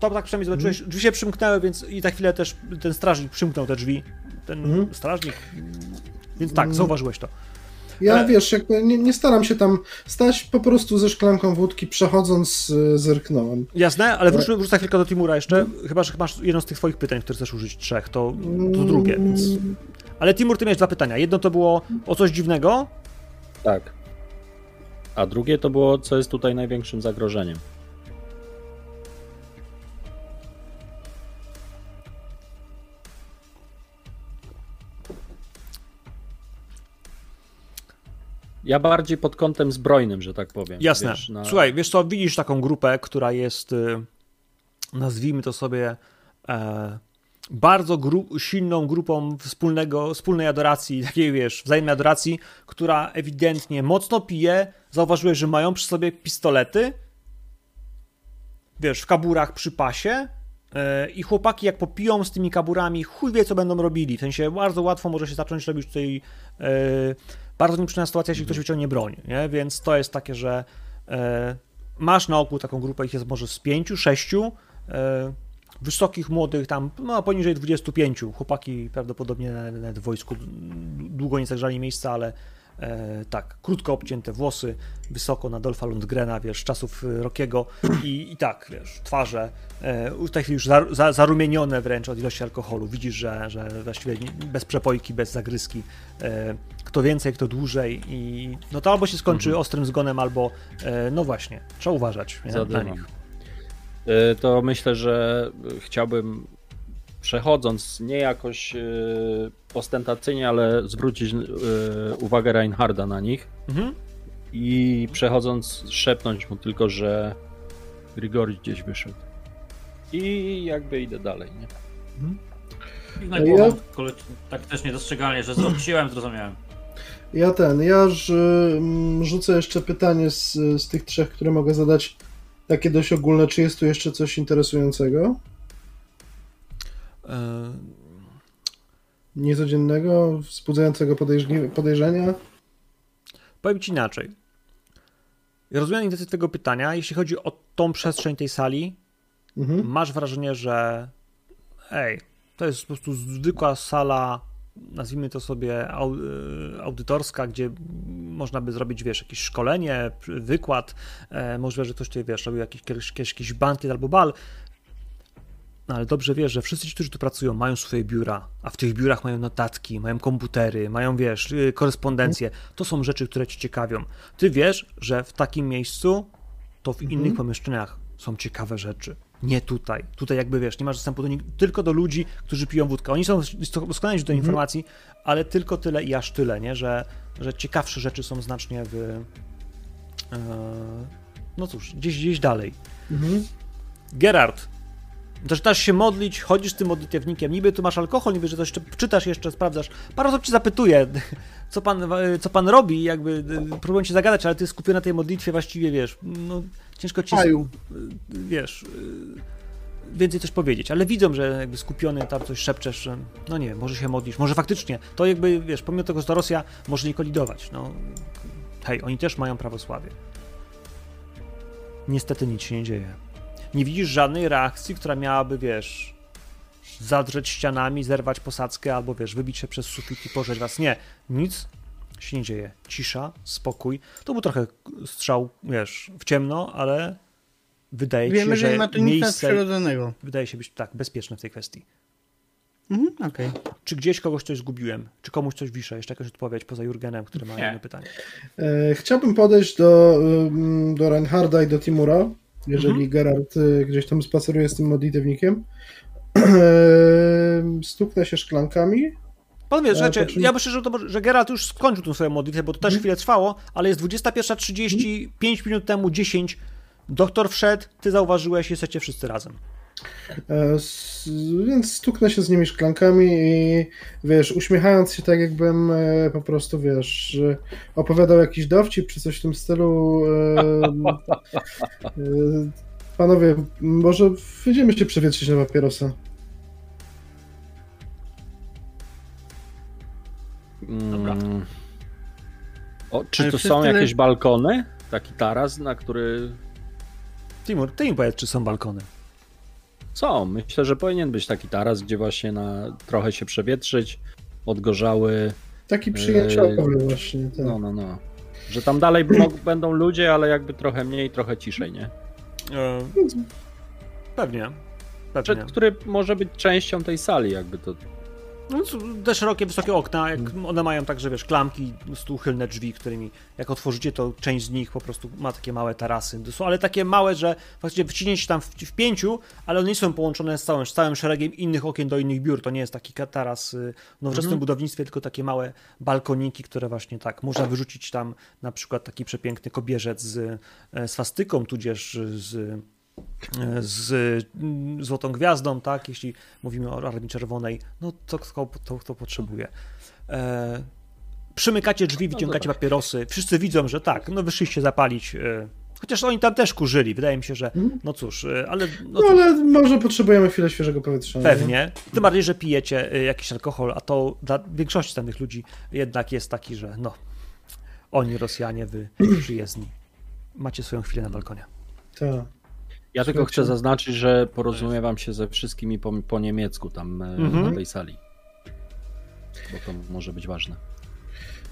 to tak przynajmniej zobaczyłeś, drzwi się przymknęły, więc i za chwilę też ten strażnik przymknął te drzwi, ten Mhm. strażnik, więc tak, Mhm. zauważyłeś to. Ja Ale- wiesz, jakby nie, nie staram się tam stać, po prostu ze szklanką wódki przechodząc y, zerknąłem. Jasne, ale wróć, wróć chwilkę do Timura jeszcze, chyba, że masz jedno z tych twoich pytań, które chcesz użyć, trzech, to, to drugie. Więc... Ale Timur, ty miałeś dwa pytania. Jedno to było o coś dziwnego, Tak. A drugie to było, co jest tutaj największym zagrożeniem. Ja bardziej pod kątem zbrojnym, że tak powiem. Jasne. Wiesz, na- Słuchaj, wiesz co, widzisz taką grupę, która jest, y, nazwijmy to sobie, e, bardzo gru- silną grupą wspólnego, wspólnej adoracji, (laughs) takiej wiesz, wzajemnej adoracji, która ewidentnie mocno pije. Zauważyłeś, że mają przy sobie pistolety, wiesz, w kaburach przy pasie. E, I chłopaki, jak popiją z tymi kaburami, chuj wie, co będą robili. W sensie bardzo łatwo może się zacząć robić tutaj e, bardzo nieprzyjemna sytuacja, jeśli ktoś wyciągnie broń, nie? Więc to jest takie, że e, masz na oku taką grupę, ich jest może z pięciu, sześciu, wysokich, młodych, tam no, poniżej 25. Chłopaki prawdopodobnie nawet w wojsku długo nie zagrzali miejsca, ale e, tak, krótko obcięte włosy, wysoko na Dolfa Lundgrena, wiesz, czasów e, Rockiego. I, i tak, wiesz, twarze e, w tej chwili już za, za, zarumienione wręcz od ilości alkoholu. Widzisz, że, że właściwie bez przepojki, bez zagryzki, e, kto więcej, kto dłużej. I no to albo się skończy ostrym zgonem, albo e, no właśnie, trzeba uważać nie, na nich. Y, To myślę, że chciałbym przechodząc nie jakoś y, ostentacyjnie, ale zwrócić y, uwagę Reinharda na nich Mhm. i przechodząc szepnąć mu tylko, że Grigori gdzieś wyszedł. I jakby idę dalej, nie? I A ja- tak też niedostrzegalnie, że zwróciłem, zrozumiałem. Ja ten, ja mm, rzucę jeszcze pytanie z, z tych trzech, które mogę zadać, takie dość ogólne. Czy jest tu jeszcze coś interesującego? E, Niecodziennego, wzbudzającego podejrzenia? Powiem ci inaczej. Rozumiem intencję tego pytania. Jeśli chodzi o tą przestrzeń tej sali, Mhm. masz wrażenie, że ej, to jest po prostu zwykła sala, nazwijmy to sobie y, audytorska, gdzie można by zrobić, wiesz, jakieś szkolenie, wykład, e, możliwe, że ktoś tutaj, wiesz, robił jakiś, jakiś, jakiś bankiet albo bal, no ale dobrze wiesz, że wszyscy ci, którzy tu pracują, mają swoje biura, a w tych biurach mają notatki, mają komputery, mają, wiesz, y, korespondencję. To są rzeczy, które ci ciekawią. Ty wiesz, że w takim miejscu to w innych pomieszczeniach są ciekawe rzeczy. Nie tutaj. Tutaj jakby wiesz, nie masz dostępu do tylko do ludzi, którzy piją wódkę. Oni są doskonale do informacji, ale tylko tyle i aż tyle, nie? Że, że ciekawsze rzeczy są znacznie w. E, no cóż, gdzieś, gdzieś dalej. Mhm. Gerard, zaczynasz się modlić, chodzisz z tym modlitewnikiem, niby tu masz alkohol, niby, że coś jeszcze czytasz jeszcze, sprawdzasz. Parę osób ci zapytuje, (laughs) co pan, co pan robi, jakby y, próbują cię zagadać, ale ty skupiony na tej modlitwie właściwie, wiesz, no ciężko ci, Paju. wiesz, y, więcej coś powiedzieć, ale widzą, że jakby skupiony tam coś szepczesz, że no nie może się modlisz, może faktycznie, to jakby, wiesz, pomimo tego, że to Rosja, może nie kolidować, no hej, oni też mają prawosławie. Niestety nic się nie dzieje. Nie widzisz żadnej reakcji, która miałaby, wiesz, zadrzeć ścianami, zerwać posadzkę, albo wiesz, wybić się przez sufit i pożreć was. Nie, nic się nie dzieje. Cisza, spokój. To był trochę strzał, wiesz, w ciemno, ale wydaje Wiemy, się, że nie że ma tu nic miejsce wydaje się być tak bezpieczne w tej kwestii. Mhm, okej. Czy gdzieś kogoś coś zgubiłem? Czy komuś coś wiszę? Jeszcze jakaś odpowiedź poza Jurgenem, który ma Nie. jedno pytanie. E, chciałbym podejść do, do Reinharda i do Timura, jeżeli Mhm. Gerard y, gdzieś tam spaceruje z tym modlitewnikiem. Em, (clears throat) Stuknę się szklankami. Pan Ja rzeczy, czym- ja myślę, że, to, że Geralt już skończył tę swoją modlitwę, bo to też chwilę trwało, ale jest 21.30, 5 minut temu 10. Doktor wszedł, ty zauważyłeś, jesteście wszyscy razem. E, Więc stuknę się z nimi szklankami i wiesz, uśmiechając się tak jakbym e, po prostu, wiesz, opowiadał jakiś dowcip czy coś w tym stylu. e, Panowie, może wyjdziemy się przewietrzyć na papierosa. Dobra. Mm. O, czy Ale to są tyle- jakieś balkony? Taki taras, na który Timur, ty mi powiedz, czy są balkony. Są. Myślę, że powinien być taki taras, gdzie właśnie na trochę się przewietrzyć, odgorzały Taki przyjęciowy właśnie. Tak. No, no, no. Że tam dalej (clears throat) będą ludzie, ale jakby trochę mniej, trochę ciszej, nie? E, pewnie. Pewnie. który może być częścią tej sali, jakby to. No, te szerokie, wysokie okna, jak one mają także, wiesz, klamki, uchylne drzwi, którymi jak otworzycie, to część z nich po prostu ma takie małe tarasy. Są ale takie małe, że właściwie wciśnie się tam w, w pięciu, ale one nie są połączone z całym, z całym szeregiem innych okien do innych biur. To nie jest taki taras y, w nowoczesnym budownictwie, tylko takie małe balkoniki, które właśnie tak, można wyrzucić tam na przykład taki przepiękny kobierzec z e, swastyką, tudzież z z mm, Złotą Gwiazdą, tak, jeśli mówimy o Armii Czerwonej, no to kto, to, kto potrzebuje. E, przymykacie drzwi, wyciągacie papierosy, wszyscy widzą, że tak, no wyszliście zapalić, e, chociaż oni tam też kurzyli, wydaje mi się, że no cóż, e, ale no No ale może potrzebujemy chwilę świeżego powietrza. nie? pewnie, tym bardziej, że pijecie e, jakiś alkohol, a to dla większości tam tych ludzi jednak jest taki, że no, oni Rosjanie, wy przyjezdni, macie swoją chwilę na balkonie. Tak. Ja tylko chcę zaznaczyć, że porozumiewam się ze wszystkimi po, po niemiecku tam e, Mhm. na tej sali. Bo to może być ważne.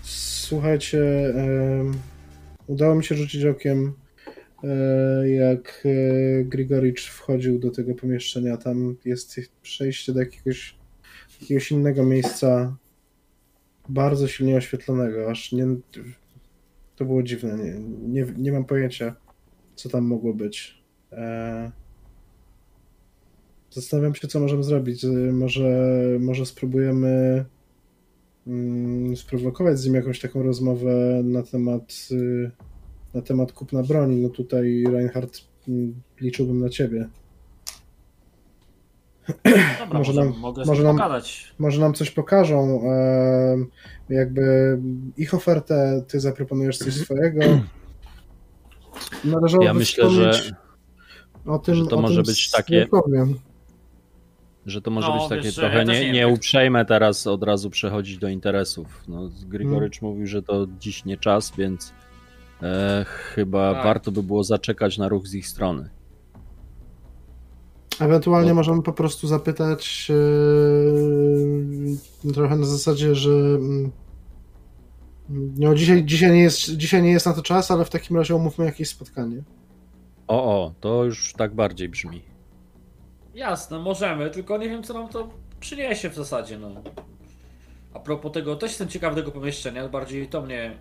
Słuchajcie, udało mi się rzucić okiem, e, jak e, Grigoricz wchodził do tego pomieszczenia. Tam jest przejście do jakiegoś, jakiegoś innego miejsca, bardzo silnie oświetlonego. Aż nie. To było dziwne. Nie, nie, nie mam pojęcia, co tam mogło być. E, Zastanawiam się, co możemy zrobić. E, Może, może spróbujemy mm, sprowokować z nim jakąś taką rozmowę na temat y, na temat kupna broni. No tutaj Reinhardt mm, liczyłbym na ciebie. Dobra, Może nam- mogę może nam-. Może nam coś pokażą. jakby ich ofertę, ty zaproponujesz coś swojego. (clears throat) Należałoby Ja myślę, że, wspomnieć o tym, że to o może być takie- że to może No, być takie wiesz, trochę ja nie nie, wiem, nie jak- uprzejme teraz od razu przechodzić do interesów. No, Grigorycz Hmm. mówił, że to dziś nie czas, więc e, chyba Tak. warto by było zaczekać na ruch z ich strony. Ewentualnie No. możemy po prostu zapytać yy, trochę na zasadzie, że mm, no, dzisiaj, dzisiaj, nie jest, dzisiaj nie jest na to czas, ale w takim razie umówmy jakieś spotkanie. O, o, to już tak bardziej brzmi. Jasne, możemy, tylko nie wiem co nam to przyniesie w zasadzie, no. A propos tego, też jestem ciekaw tego pomieszczenia, bardziej to mnie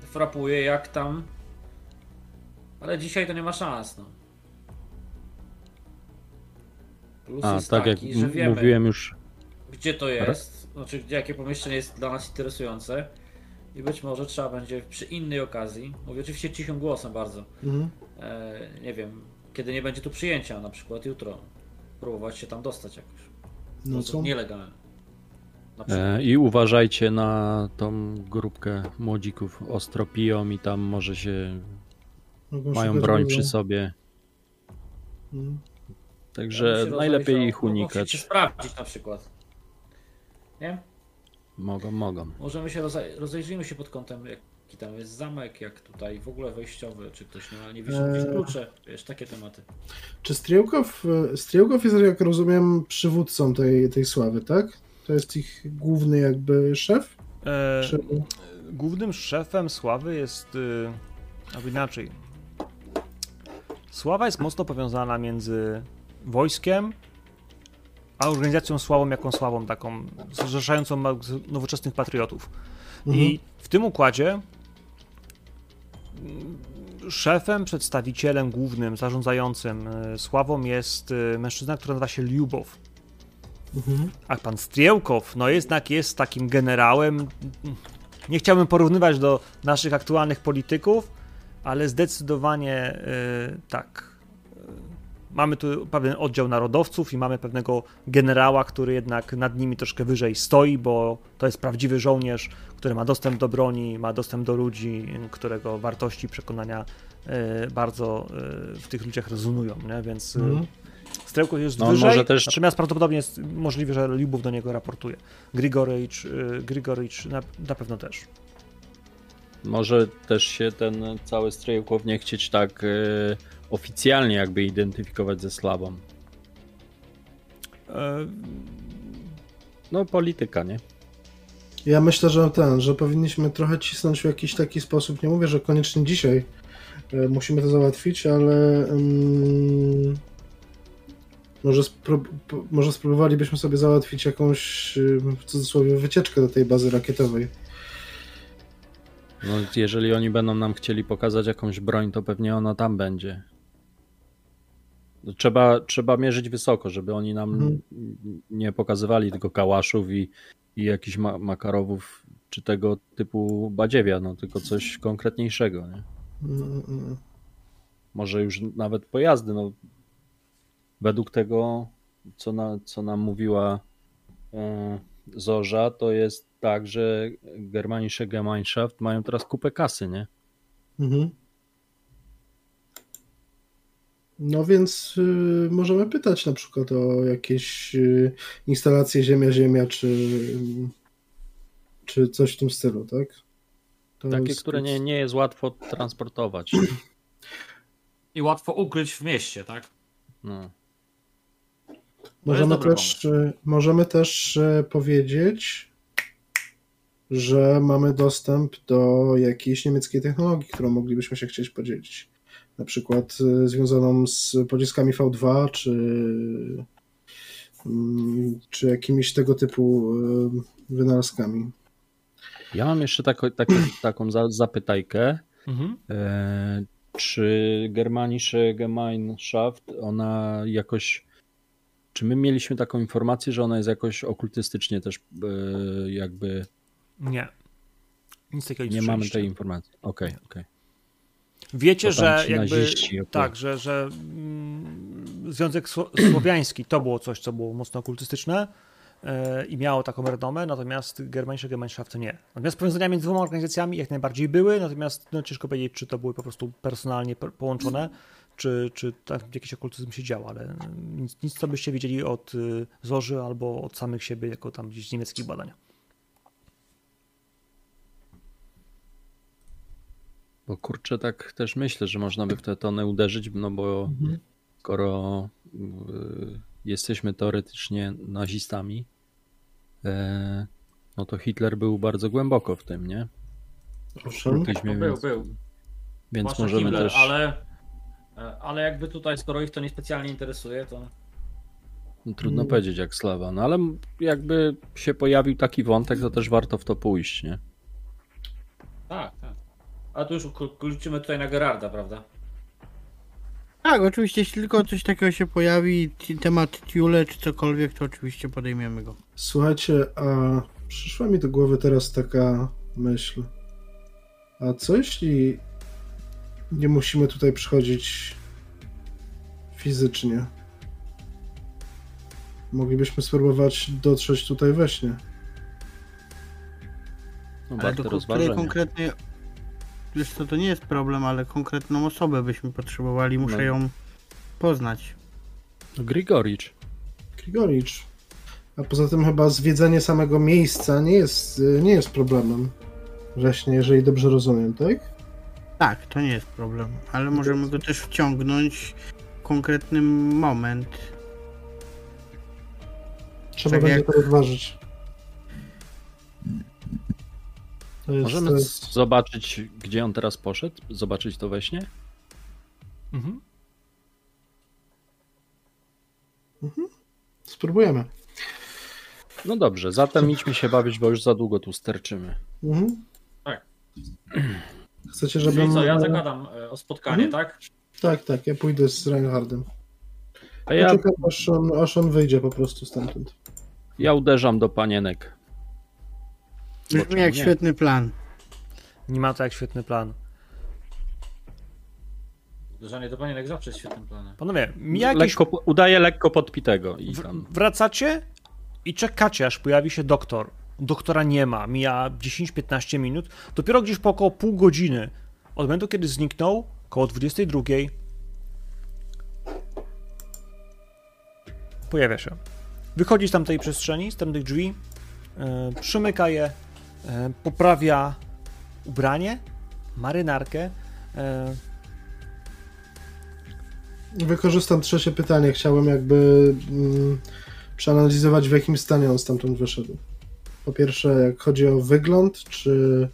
frapuje jak tam. Ale dzisiaj to nie ma szans, no. Plus A, jest tak jak taki, że m- wiemy, mówiłem już, gdzie to jest, znaczy jakie pomieszczenie jest dla nas interesujące. I być może trzeba będzie przy innej okazji, mówię oczywiście cichym głosem bardzo, Mhm. e, nie wiem, kiedy nie będzie tu przyjęcia, na przykład jutro, próbować się tam dostać jakoś. No co? nielegalny. Na przykład. e, i uważajcie na tą grupkę młodzików. Ostro piją i tam może się Mogą mają broń broni. przy sobie. Mhm. Ja Także się najlepiej ich No, Musicie unikać. sprawdzić na przykład. Nie? Mogą, mogą. Możemy się rozej- rozejrzyjmy się pod kątem, jaki tam jest zamek, jak tutaj w ogóle wejściowy, czy ktoś nie, nie gdzieś Eee. klucze, wiesz, takie tematy. Czy Striełkow, e, Striełkow jest, jak rozumiem, przywódcą tej, tej sławy, tak? To jest ich główny jakby szef? E, Czy... Głównym szefem Sławy jest. y, Albo inaczej. Sława jest mocno powiązana między wojskiem a organizacją Sławą, jaką Sławą, taką zrzeszającą nowoczesnych patriotów. I w tym układzie mm, szefem, przedstawicielem głównym, zarządzającym y, Sławą jest y, mężczyzna, który nazywa się Liubow. Mhm. A pan Strielkow, no jednak jest takim generałem. Nie chciałbym porównywać do naszych aktualnych polityków, ale zdecydowanie y, tak. Mamy tu pewien oddział narodowców i mamy pewnego generała, który jednak nad nimi troszkę wyżej stoi, bo to jest prawdziwy żołnierz, który ma dostęp do broni, ma dostęp do ludzi, którego wartości, przekonania y, bardzo y, w tych ludziach rezonują, nie? więc y, Mhm. Strełkow jest No, wyżej, może też- natomiast prawdopodobnie jest możliwe, że Liubów do niego raportuje. Grigorycz, y, Grigorycz na, na pewno też. Może też się ten cały Strejkow nie chcieć tak e, oficjalnie jakby identyfikować ze Slawą. E, No polityka, nie? Ja myślę, że ten, że powinniśmy trochę cisnąć w jakiś taki sposób. Nie mówię, że koniecznie dzisiaj e, musimy to załatwić, ale mm, może, spró- może spróbowalibyśmy sobie załatwić jakąś w cudzysłowie wycieczkę do tej bazy rakietowej. No, jeżeli oni będą nam chcieli pokazać jakąś broń, to pewnie ona tam będzie. Trzeba, trzeba mierzyć wysoko, żeby oni nam Mhm. nie pokazywali tylko kałaszów i, i jakichś ma makarowów czy tego typu badziewia, no tylko coś konkretniejszego. Nie? Może już nawet pojazdy. No, według tego, co, na, co nam mówiła e, Zorza, to jest tak, że Germanische Gemeinschaft mają teraz kupę kasy, nie? Mhm. No więc y, możemy pytać na przykład o jakieś y, instalacje Ziemia-Ziemia, czy, czy coś w tym stylu, tak? To Takie, jest- które nie, nie jest łatwo transportować. I łatwo ukryć w mieście, tak? No. Możemy też, y, możemy też y, powiedzieć, że mamy dostęp do jakiejś niemieckiej technologii, którą moglibyśmy się chcieć podzielić. Na przykład y, związaną z pociskami V2, czy, mm, czy jakimiś tego typu y, wynalazkami. Ja mam jeszcze tako, (clears throat) taką za, zapytajkę. Mhm. E, czy Germanische Gemeinschaft, ona jakoś. Czy my mieliśmy taką informację, że ona jest jakoś okultystycznie też e, jakby. Nie. Nic takiego Nie mamy słyszeliście. tej informacji. Okej, okej. Wiecie, To tam że jakby naziści, okej. tak, że, że mm, Związek Sło- Słowiański to było coś, co było mocno okultystyczne e, i miało taką renomę, natomiast Germanische Gemeinschaft to nie. Natomiast powiązania między dwoma organizacjami jak najbardziej były, natomiast no, ciężko powiedzieć, czy to były po prostu personalnie po- połączone, czy, czy tam jakiś okultyzm się działo, ale nic, nic co byście wiedzieli od y, Zorzy albo od samych siebie, jako tam gdzieś z niemieckich badań. Bo kurczę, tak też myślę, że można by w tę tonę uderzyć, no bo skoro y, jesteśmy teoretycznie nazistami, e, no to Hitler był bardzo głęboko w tym, nie? Owszem. Byliśmy, No, był, więc, był. więc możemy Himmler, też. ale, e, ale jakby tutaj, skoro ich to niespecjalnie interesuje, to No, trudno powiedzieć jak slawa, no ale jakby się pojawił taki wątek, to też warto w to pójść, nie? A tu już kluczymy tutaj na Gerarda, prawda? Tak, oczywiście, jeśli tylko coś takiego się pojawi, temat Tule czy cokolwiek, to oczywiście podejmiemy go. Słuchajcie, a przyszła mi do głowy teraz taka myśl. A co jeśli nie musimy tutaj przychodzić fizycznie? Moglibyśmy spróbować dotrzeć tutaj we śnie. No, Ale do której. Wiesz co, to nie jest problem, ale konkretną osobę byśmy potrzebowali, muszę No. ją poznać. Grigoricz. Grigoricz. A poza tym chyba zwiedzanie samego miejsca nie jest, nie jest problemem. Właśnie, jeżeli dobrze rozumiem, tak? Tak, to nie jest problem, ale możemy go też wciągnąć w konkretny moment. Trzeba Tak będzie jak- to rozważyć. Jest, Możemy to jest... zobaczyć, gdzie on teraz poszedł? Zobaczyć to we śnie? Mhm. Spróbujemy. No dobrze, zatem idźmy się bawić, bo już za długo tu sterczymy. Mhm. Tak. Chcecie, Czyli żebym... co, ja zagadam e, o spotkanie, Mhm. tak? Tak, tak, ja pójdę z Reinhardem. A ja, Poczekam, aż on, aż on wyjdzie po prostu stamtąd. ja uderzam do panienek. Brzmi jak nie? świetny plan. Nie ma to jak świetny plan. Uderzanie do panienek zawsze jest świetnym planem. Panowie, mija jakiś Lekko, udaje lekko podpitego i W- tam. Wracacie i czekacie, aż pojawi się doktor. Doktora nie ma, mija 10-15 minut. Dopiero gdzieś po około pół godziny od momentu, kiedy zniknął, około 22, pojawia się. Wychodzi z tamtej przestrzeni, z tamtych drzwi, e, przymyka je, poprawia ubranie, marynarkę. E, Wykorzystam trzecie pytanie. Chciałem jakby mm, przeanalizować, w jakim stanie on stamtąd wyszedł. Po pierwsze, jak chodzi o wygląd, czy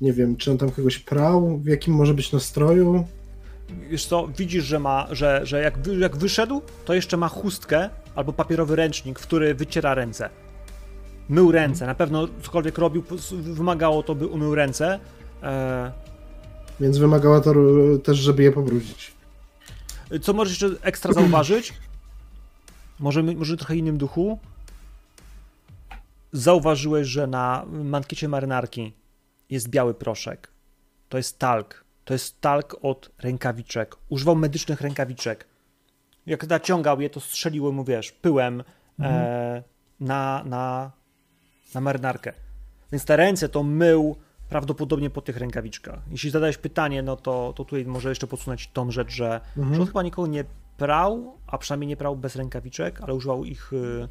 nie wiem, czy on tam kogoś prał, w jakim może być nastroju? Wiesz co, widzisz, że ma, że, że jak, jak wyszedł, to jeszcze ma chustkę albo papierowy ręcznik, w który wyciera ręce. Mył ręce, na pewno cokolwiek robił, wymagało to, by umył ręce. E, Więc wymagała to też, żeby je pobrudzić. Co możesz jeszcze ekstra zauważyć? Może, może trochę innym duchu? Zauważyłeś, że na mankiecie marynarki jest biały proszek. To jest talk. To jest talk od rękawiczek. Używał medycznych rękawiczek. Jak naciągał je, to strzeliło mu, wiesz, pyłem e, na, na, na marynarkę. Więc te ręce to mył prawdopodobnie po tych rękawiczkach. Jeśli zadałeś pytanie, no to, to tutaj może jeszcze podsunąć tą rzecz, że, że on chyba nikogo nie prał, a przynajmniej nie prał bez rękawiczek, ale używał ich y,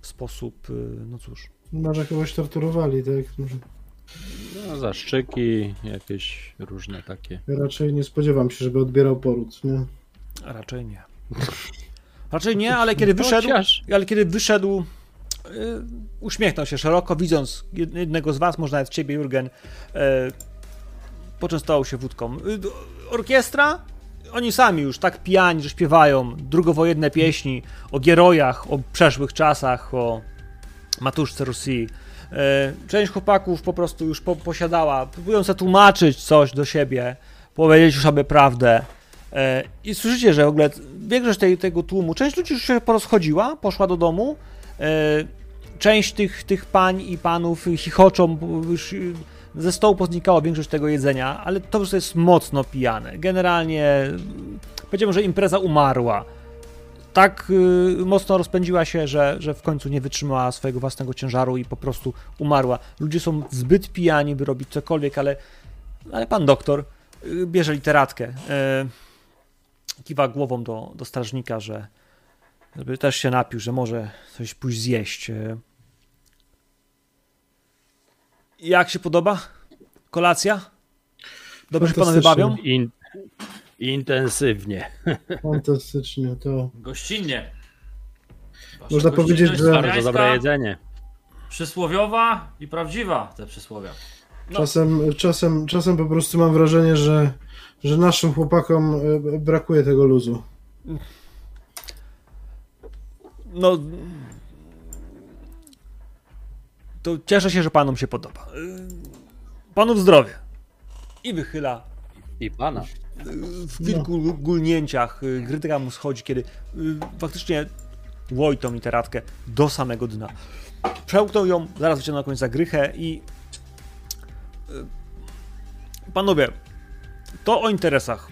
w sposób, y, no cóż, Może kogoś torturowali, tak? Może. No, zaszczyki, jakieś różne takie. Ja raczej nie spodziewam się, żeby odbierał poród, nie? raczej nie. Raczej nie, ale kiedy wyszedł, Chociaż- ale kiedy wyszedł, uśmiechnął się szeroko, widząc jed- jednego z was, może nawet ciebie, Jurgen, y, poczęstował się wódką. Y, orkiestra? Oni sami już tak pijani, że śpiewają drugowojenne pieśni o gierojach, o przeszłych czasach, o Matuszce Rosji. Część chłopaków po prostu już po, posiadała, próbują tłumaczyć coś do siebie, powiedzieć już sobie prawdę. I słyszycie, że w ogóle większość tej, tego tłumu, część ludzi już się porozchodziła, poszła do domu. Część tych, tych pań i panów chichoczą, już y, ze stołu poznikało większość tego jedzenia, ale to już jest mocno pijane. Generalnie powiedziałbym, że impreza umarła tak y, mocno rozpędziła się, że, że w końcu nie wytrzymała swojego własnego ciężaru i po prostu umarła. Ludzie są zbyt pijani, by robić cokolwiek, ale, ale pan doktor y, bierze literatkę. Kiwa głową do, do strażnika, że żeby też się napił, że może coś pójść zjeść. Jak się podoba? Kolacja? Dobrze się panowie bawią? In, intensywnie. (laughs) Fantastycznie, to... Gościnnie. Wasza Można powiedzieć, że- Bardzo dobre jedzenie. Przysłowiowa i prawdziwa te przysłowia. No. Czasem, czasem, czasem po prostu mam wrażenie, że, że naszym chłopakom e, brakuje tego luzu. No. To cieszę się, że panom się podoba. Y, Panów zdrowie. I wychyla. I pana. W kilku No. gulnięciach y, krytyka mu schodzi, kiedy y, faktycznie łoi tą literatkę do samego dna. Przełknął ją, zaraz wyciągnął jakąś zagrychę i. y, Panowie, to o interesach.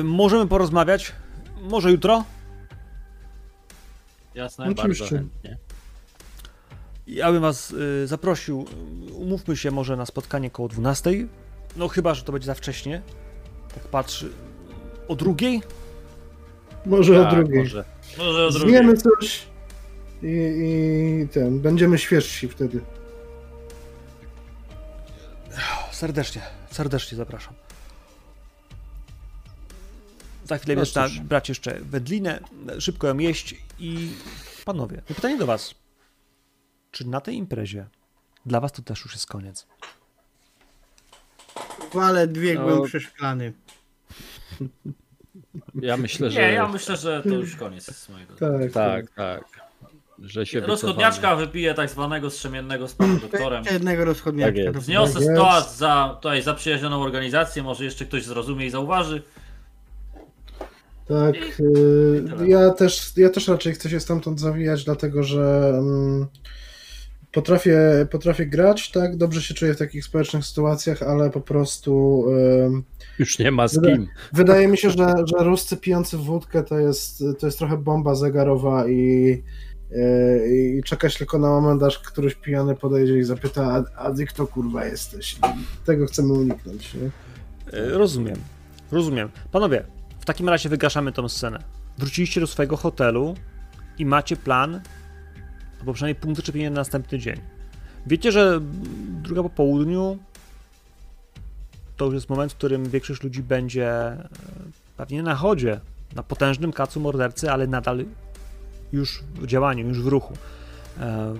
Y, Możemy porozmawiać? Może jutro? Jasne? No, Bardzo Oczywiście. chętnie. Ja bym was y, zaprosił, umówmy się może na spotkanie koło 12. No chyba, że to będzie za wcześnie. Tak patrzy. O drugiej? Może o Tak, drugiej. może. Może o drugiej. Zjemy coś i, i ten, będziemy świeżsi wtedy. Serdecznie, serdecznie zapraszam. Za chwilę No cóż. brać jeszcze wędlinę, szybko ją jeść i panowie, pytanie do was. Czy na tej imprezie dla was to też już jest koniec? Wale dwie No. głębsze szklany. Ja myślę, że. Nie, ja myślę, że to już koniec z mojego. Tak, Tak, tak. Że się Rozchodniaczka wypije tak zwanego strzemiennego z panem doktorem. (clears throat) Jednego Tak rozchodniaczka. do Wniosę Tak jest. toast za tutaj zaprzyjaźnioną organizację, może jeszcze ktoś zrozumie i zauważy. Tak, I- y, ja też, ja też raczej chcę się stamtąd zawijać, dlatego że mm, potrafię, potrafię grać, tak, dobrze się czuję w takich społecznych sytuacjach, ale po prostu ym, Już nie ma z Wyda- kim. wydaje mi się, że, że Ruscy pijący wódkę to jest, to jest trochę bomba zegarowa i, y, i czekać tylko na moment, aż któryś pijany podejdzie i zapyta, a, a ty kto kurwa jesteś? I tego chcemy uniknąć, nie? E, Rozumiem, rozumiem. Panowie, w takim razie wygaszamy tą scenę. Wróciliście do swojego hotelu i macie plan, albo przynajmniej punkt zaczepienia na następny dzień. Wiecie, że druga po południu to już jest moment, w którym większość ludzi będzie e, pewnie na chodzie, na potężnym kacu mordercy, ale nadal już w działaniu, już w ruchu. E,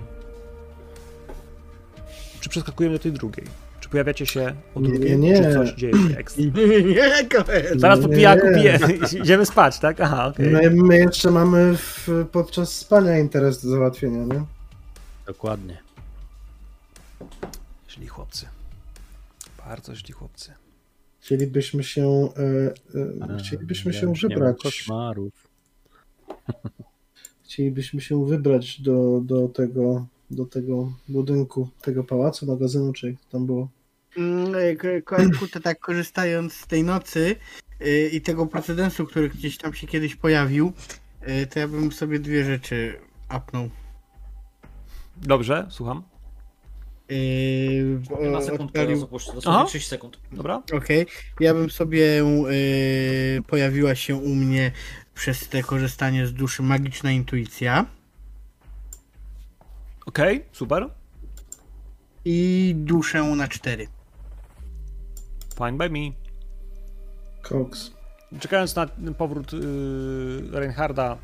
czy przeskakujemy do tej drugiej? Pojawiacie się o Nie, drugiej? nie. Czy coś dzieje się ekstra? (laughs) Nie, koledzy. Zaraz po Nie. pijaku piję. (laughs) Idziemy spać, tak? Aha, okej. My, my jeszcze mamy w, podczas spania interes do załatwienia, nie? Dokładnie. Źli chłopcy. Bardzo źli chłopcy. Chcielibyśmy się, e, e, chcielibyśmy się nie wybrać. koszmarów. (laughs) Chcielibyśmy się wybrać do, do, tego, do tego budynku, tego pałacu, magazynu, czy jak to tam było. Mm, k- Koledku, to tak korzystając z tej nocy y, i tego precedensu, który gdzieś tam się kiedyś pojawił, y, to ja bym sobie dwie rzeczy apnął. Dobrze, słucham. Yy, Nie ma o- sekund odpalił- teraz opuszczę, dosłownie Aha. 30 sekund. Dobra. Okej, ja bym sobie y, pojawiła się u mnie przez te korzystanie z duszy magiczna intuicja Okej, super. i duszę na cztery. Fine by me. Cox. Czekając na powrót yy, Reinharda,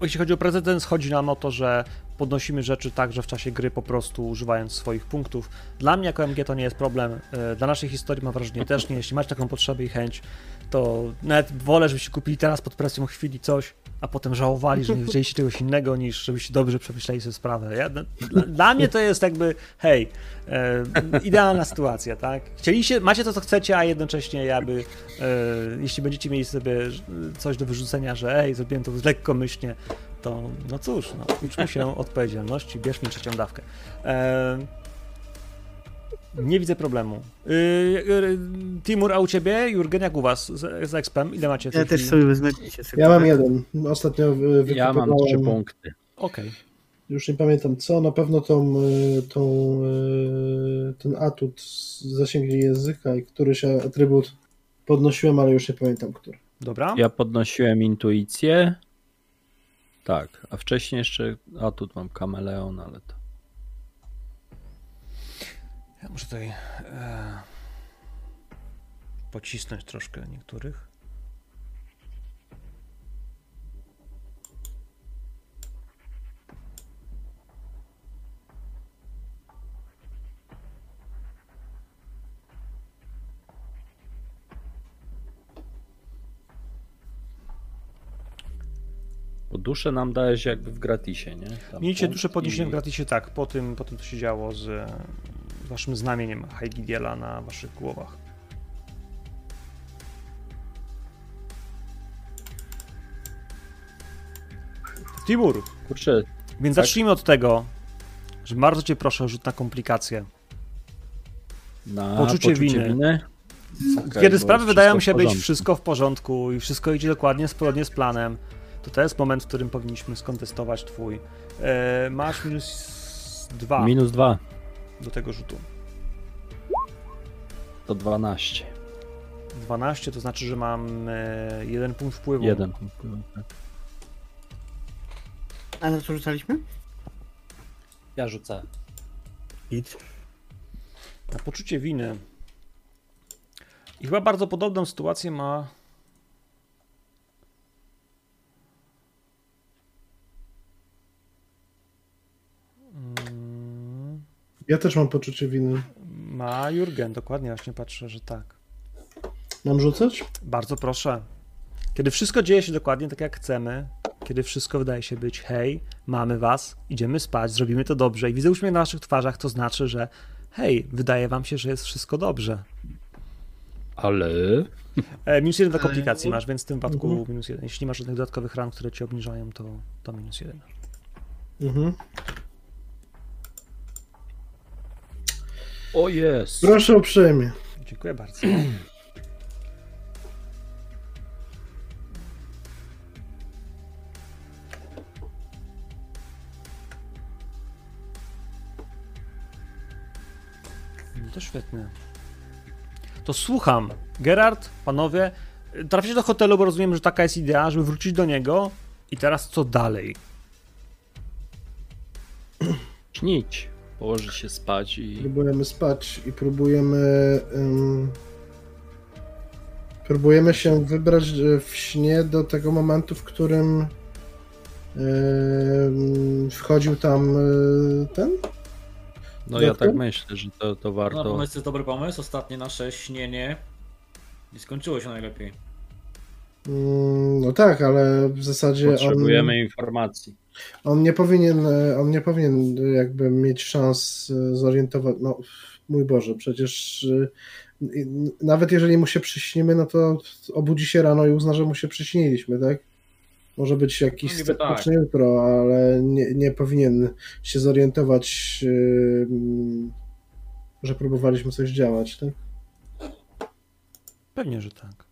jeśli chodzi o precedens, chodzi nam o to, że podnosimy rzeczy także w czasie gry, po prostu używając swoich punktów. Dla mnie jako MG to nie jest problem, yy, dla naszej historii mam wrażenie też nie. Jeśli macie taką potrzebę i chęć, to nawet wolę, żebyście kupili teraz pod presją chwili coś, a potem żałowali, że nie wzięliście czegoś innego, niż żebyście dobrze przemyśleli sobie sprawę. Ja, dla, dla mnie to jest jakby, hej, e, idealna sytuacja, tak? Chcieliście, macie to, co chcecie, a jednocześnie jakby, e, jeśli będziecie mieli sobie coś do wyrzucenia, że ej, zrobiłem to lekkomyślnie, to no cóż, no, uczmy się odpowiedzialności, bierzmy trzecią dawkę. E, nie widzę problemu. Yy, Timur, a u ciebie? Jurgen, jak u was z, z Expem? Ile macie? w tej Ja też sobie wezmę Ja mam jeden. Ostatnio wy- Ja mam trzy wykupowałem, punkty. Okej. już nie pamiętam co, na pewno tą, e, tą, e, ten atut z zasięgli języka i któryś atrybut podnosiłem, ale już nie pamiętam który. Dobra. Ja podnosiłem intuicję. Tak, a wcześniej jeszcze. A tu mam kameleon, ale to. Ja muszę tutaj e, pocisnąć troszkę niektórych. Bo duszę nam dałeś jakby w gratisie, nie? Tam Mieliście punkt duże podniesienie i- w gratisie, tak, po tym, po tym co się działo z waszym znamieniem Heigidiela na waszych głowach. Timur, Kurczę, więc Tak. zacznijmy od tego, że bardzo cię proszę o rzut na komplikacje. na Poczucie poczucie, winy. winy. Okej, Kiedy sprawy wydają się być wszystko w porządku i wszystko idzie dokładnie zgodnie z planem, to to jest moment, w którym powinniśmy skontestować twój. E, masz minus dwa Minus dwa do tego rzutu. to 12. 12 to znaczy, że mam e, jeden punkt wpływu. Jeden. A na co rzucaliśmy? Ja rzucę. Nic. Na poczucie winy. I chyba bardzo podobną sytuację ma. Ja też mam poczucie winy. Ma Jurgen, dokładnie, właśnie patrzę, że tak. Mam rzucać? Bardzo proszę. Kiedy wszystko dzieje się dokładnie tak, jak chcemy, kiedy wszystko wydaje się być, hej, mamy was, idziemy spać, zrobimy to dobrze i widzę uśmiech na waszych twarzach, to znaczy, że hej, wydaje wam się, że jest wszystko dobrze. Ale. E, minus jeden do komplikacji masz, więc w tym wypadku Mhm. minus jeden. Jeśli nie masz żadnych dodatkowych ran, które ci obniżają, to, to minus jeden. Mhm. O jest! Proszę uprzejmie. Dziękuję bardzo. No to świetnie. To słucham. Gerard, panowie, traficie do hotelu, bo rozumiem, że taka jest idea, żeby wrócić do niego. I teraz co dalej? Śnić. Położyć się spać i. Próbujemy spać i próbujemy. ym, próbujemy się wybrać e, w śnie do tego momentu, w którym ym, wchodził tam y, ten. No ja Doktor? tak myślę, że to, to No, warto. pomysł jest dobry pomysł. Ostatnie nasze śnienie nie skończyło się najlepiej. Mm, No tak, ale w zasadzie Potrzebujemy on, informacji. on nie powinien, e, on nie powinien jakby mieć szans e, zorientować. No, mój Boże, przecież e, nawet jeżeli mu się przyśnimy, no to obudzi się rano i uzna, że mu się przyśniliśmy, tak? Może być jakiś No tak. jutro, ale nie, nie powinien się zorientować, e, że próbowaliśmy coś działać, tak? Pewnie, że tak.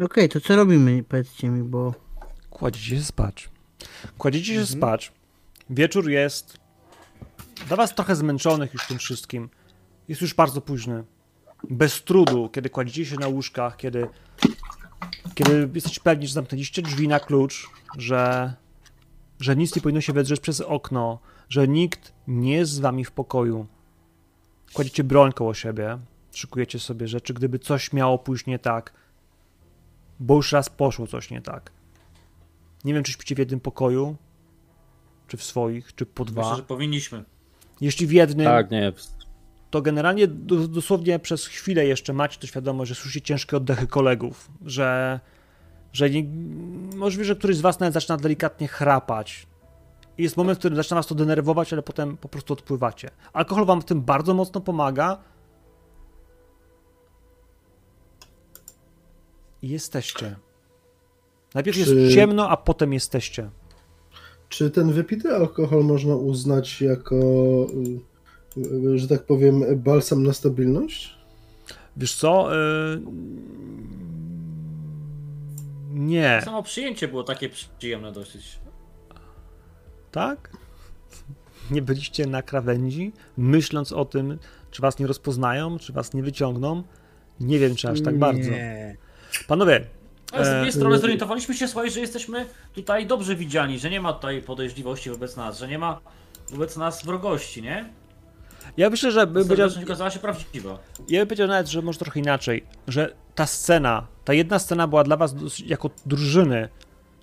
Okej, to co robimy? Powiedzcie mi, bo... Kładziecie się spać. Kładziecie się spać. Wieczór jest dla was trochę zmęczonych już tym wszystkim. Jest już bardzo późny. Bez trudu, kiedy kładziecie się na łóżkach, kiedy, kiedy jesteście pewni, że zamknęliście drzwi na klucz, że, że nic nie powinno się wedrzeć przez okno, że nikt nie jest z wami w pokoju. Kładziecie broń koło siebie, szykujecie sobie rzeczy, gdyby coś miało pójść nie tak, bo już raz poszło coś nie tak. Nie wiem, czy śpicie w jednym pokoju, czy w swoich, czy po dwa. Myślę, że powinniśmy. Jeśli w jednym, Tak, nie. to generalnie do, dosłownie przez chwilę jeszcze macie to świadomość, że słyszycie ciężkie oddechy kolegów, że, że nie, możliwe, że któryś z was nawet zaczyna delikatnie chrapać. I jest moment, w którym zaczyna was to denerwować, ale potem po prostu odpływacie. Alkohol wam w tym bardzo mocno pomaga. I jesteście. Najpierw Czy- jest ciemno, a potem jesteście. Czy ten wypity alkohol można uznać jako, y, że tak powiem, balsam na stabilność? Wiesz co? Yy... Nie. Samo przyjęcie było takie przyjemne dosyć. Tak? Nie byliście na krawędzi, myśląc o tym, czy was nie rozpoznają, czy was nie wyciągną. Nie wiem, czy aż tak bardzo. Panowie, Ale z E, drugiej strony zorientowaliśmy się, słuchaj, że jesteśmy tutaj dobrze widziani, że nie ma tutaj podejrzliwości wobec nas, że nie ma wobec nas wrogości, nie? ja myślę, że bym powiedział, okazała się prawdziwa. ja bym powiedział nawet, że może trochę inaczej, że ta scena, ta jedna scena była dla was dosyć, jako drużyny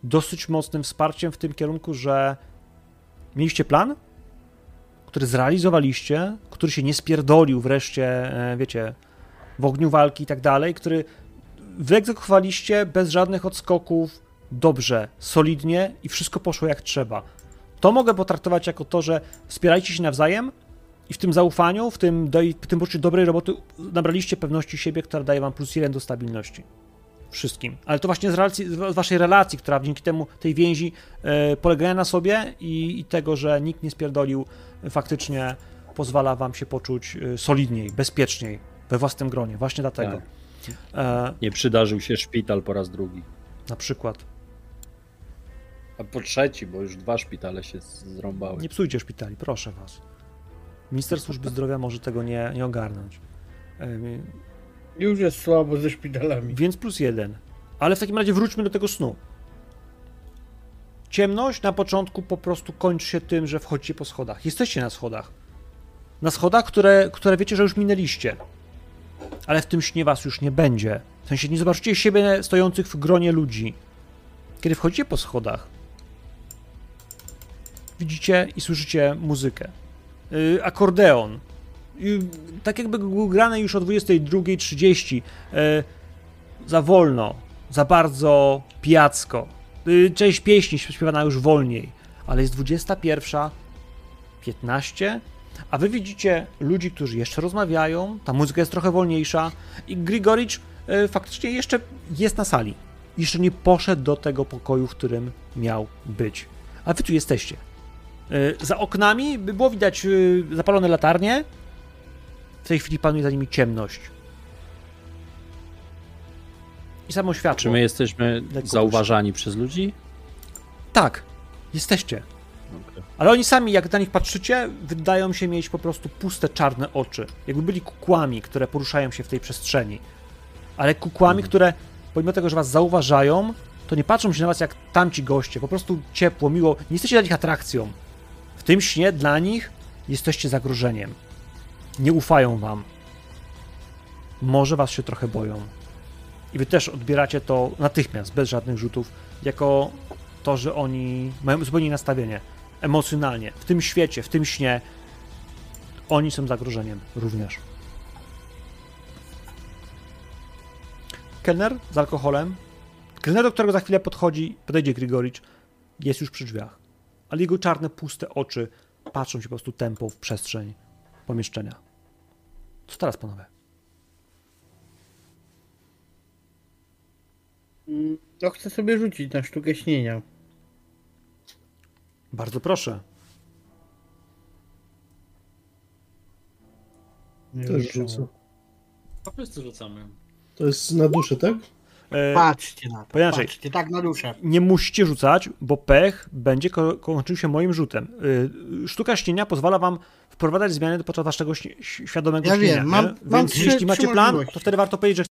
dosyć mocnym wsparciem w tym kierunku, że mieliście plan, który zrealizowaliście, który się nie spierdolił wreszcie, e, wiecie, w ogniu walki i tak dalej, który wyegzekwowaliście bez żadnych odskoków, dobrze, solidnie i wszystko poszło jak trzeba. To mogę potraktować jako to, że wspierajcie się nawzajem i w tym zaufaniu, w tym, doj- w tym poczuciu dobrej roboty nabraliście pewności siebie, która daje wam plus jeden do stabilności. Wszystkim. Ale to właśnie z, relacji, z waszej relacji, która dzięki temu, tej więzi e, polegania na sobie i, i tego, że nikt nie spierdolił, e, faktycznie pozwala wam się poczuć e, solidniej, bezpieczniej we własnym gronie. Właśnie dlatego. Tak. E, Nie przydarzył się szpital po raz drugi. na przykład. A po trzeci, bo już dwa szpitale się zrąbały. Nie psujcie szpitali, proszę was. Minister Służby Zdrowia może tego nie, nie ogarnąć. E, Już jest słabo ze szpitalami. Więc plus jeden. Ale w takim razie wróćmy do tego snu. Ciemność na początku po prostu kończy się tym, że wchodzicie po schodach. Jesteście na schodach. Na schodach, które, które wiecie, że już minęliście. Ale w tym śnie was już nie będzie. W sensie nie zobaczycie siebie stojących w gronie ludzi. Kiedy wchodzicie po schodach, widzicie i słyszycie muzykę. Yy, akordeon. Yy, tak jakby był grany już o 22.30. Yy, za wolno, za bardzo pijacko. Yy, część pieśni śpiewana już wolniej, ale jest 21.15, a wy widzicie ludzi, którzy jeszcze rozmawiają, ta muzyka jest trochę wolniejsza i Grigoricz yy, faktycznie jeszcze jest na sali. Jeszcze nie poszedł do tego pokoju, w którym miał być. A wy tu jesteście. Yy, za oknami by było widać yy, zapalone latarnie. W tej chwili panuje za nimi ciemność. I samo światło. Czy my jesteśmy zauważani przez ludzi? Tak, jesteście. Ale oni sami, jak na nich patrzycie, wydają się mieć po prostu puste, czarne oczy. Jakby byli kukłami, które poruszają się w tej przestrzeni. Ale kukłami, które pomimo tego, że was zauważają, to nie patrzą się na was jak tamci goście. Po prostu ciepło, miło. Nie jesteście dla nich atrakcją. W tym śnie dla nich Jesteście zagrożeniem. Nie ufają wam. Może was się trochę boją. I wy też odbieracie to natychmiast, bez żadnych rzutów, jako to, że oni mają zupełnie nastawienie. Emocjonalnie. W tym świecie, w tym śnie oni są zagrożeniem również. Kelner z alkoholem. Kelner, do którego za chwilę podchodzi, podejdzie Grigoricz, jest już przy drzwiach. Ale jego czarne, puste oczy patrzą się po prostu tempo w przestrzeń pomieszczenia. Co teraz, panowie? No chcę sobie rzucić na sztukę śnienia. Bardzo proszę. Nie Też rzucę. To wszyscy rzucamy. To jest na duszę, tak? E, Patrzcie na to, inaczej. patrzcie, tak na duszę. nie musicie rzucać, bo pech będzie ko- kończył się moim rzutem. Y, Sztuka śnienia pozwala wam wprowadzać zmiany podczas waszego ści- świadomego Ja śnienia. wiem, mam- mam Więc trzy- jeśli macie plan, możliwości. to wtedy warto powiedzieć, że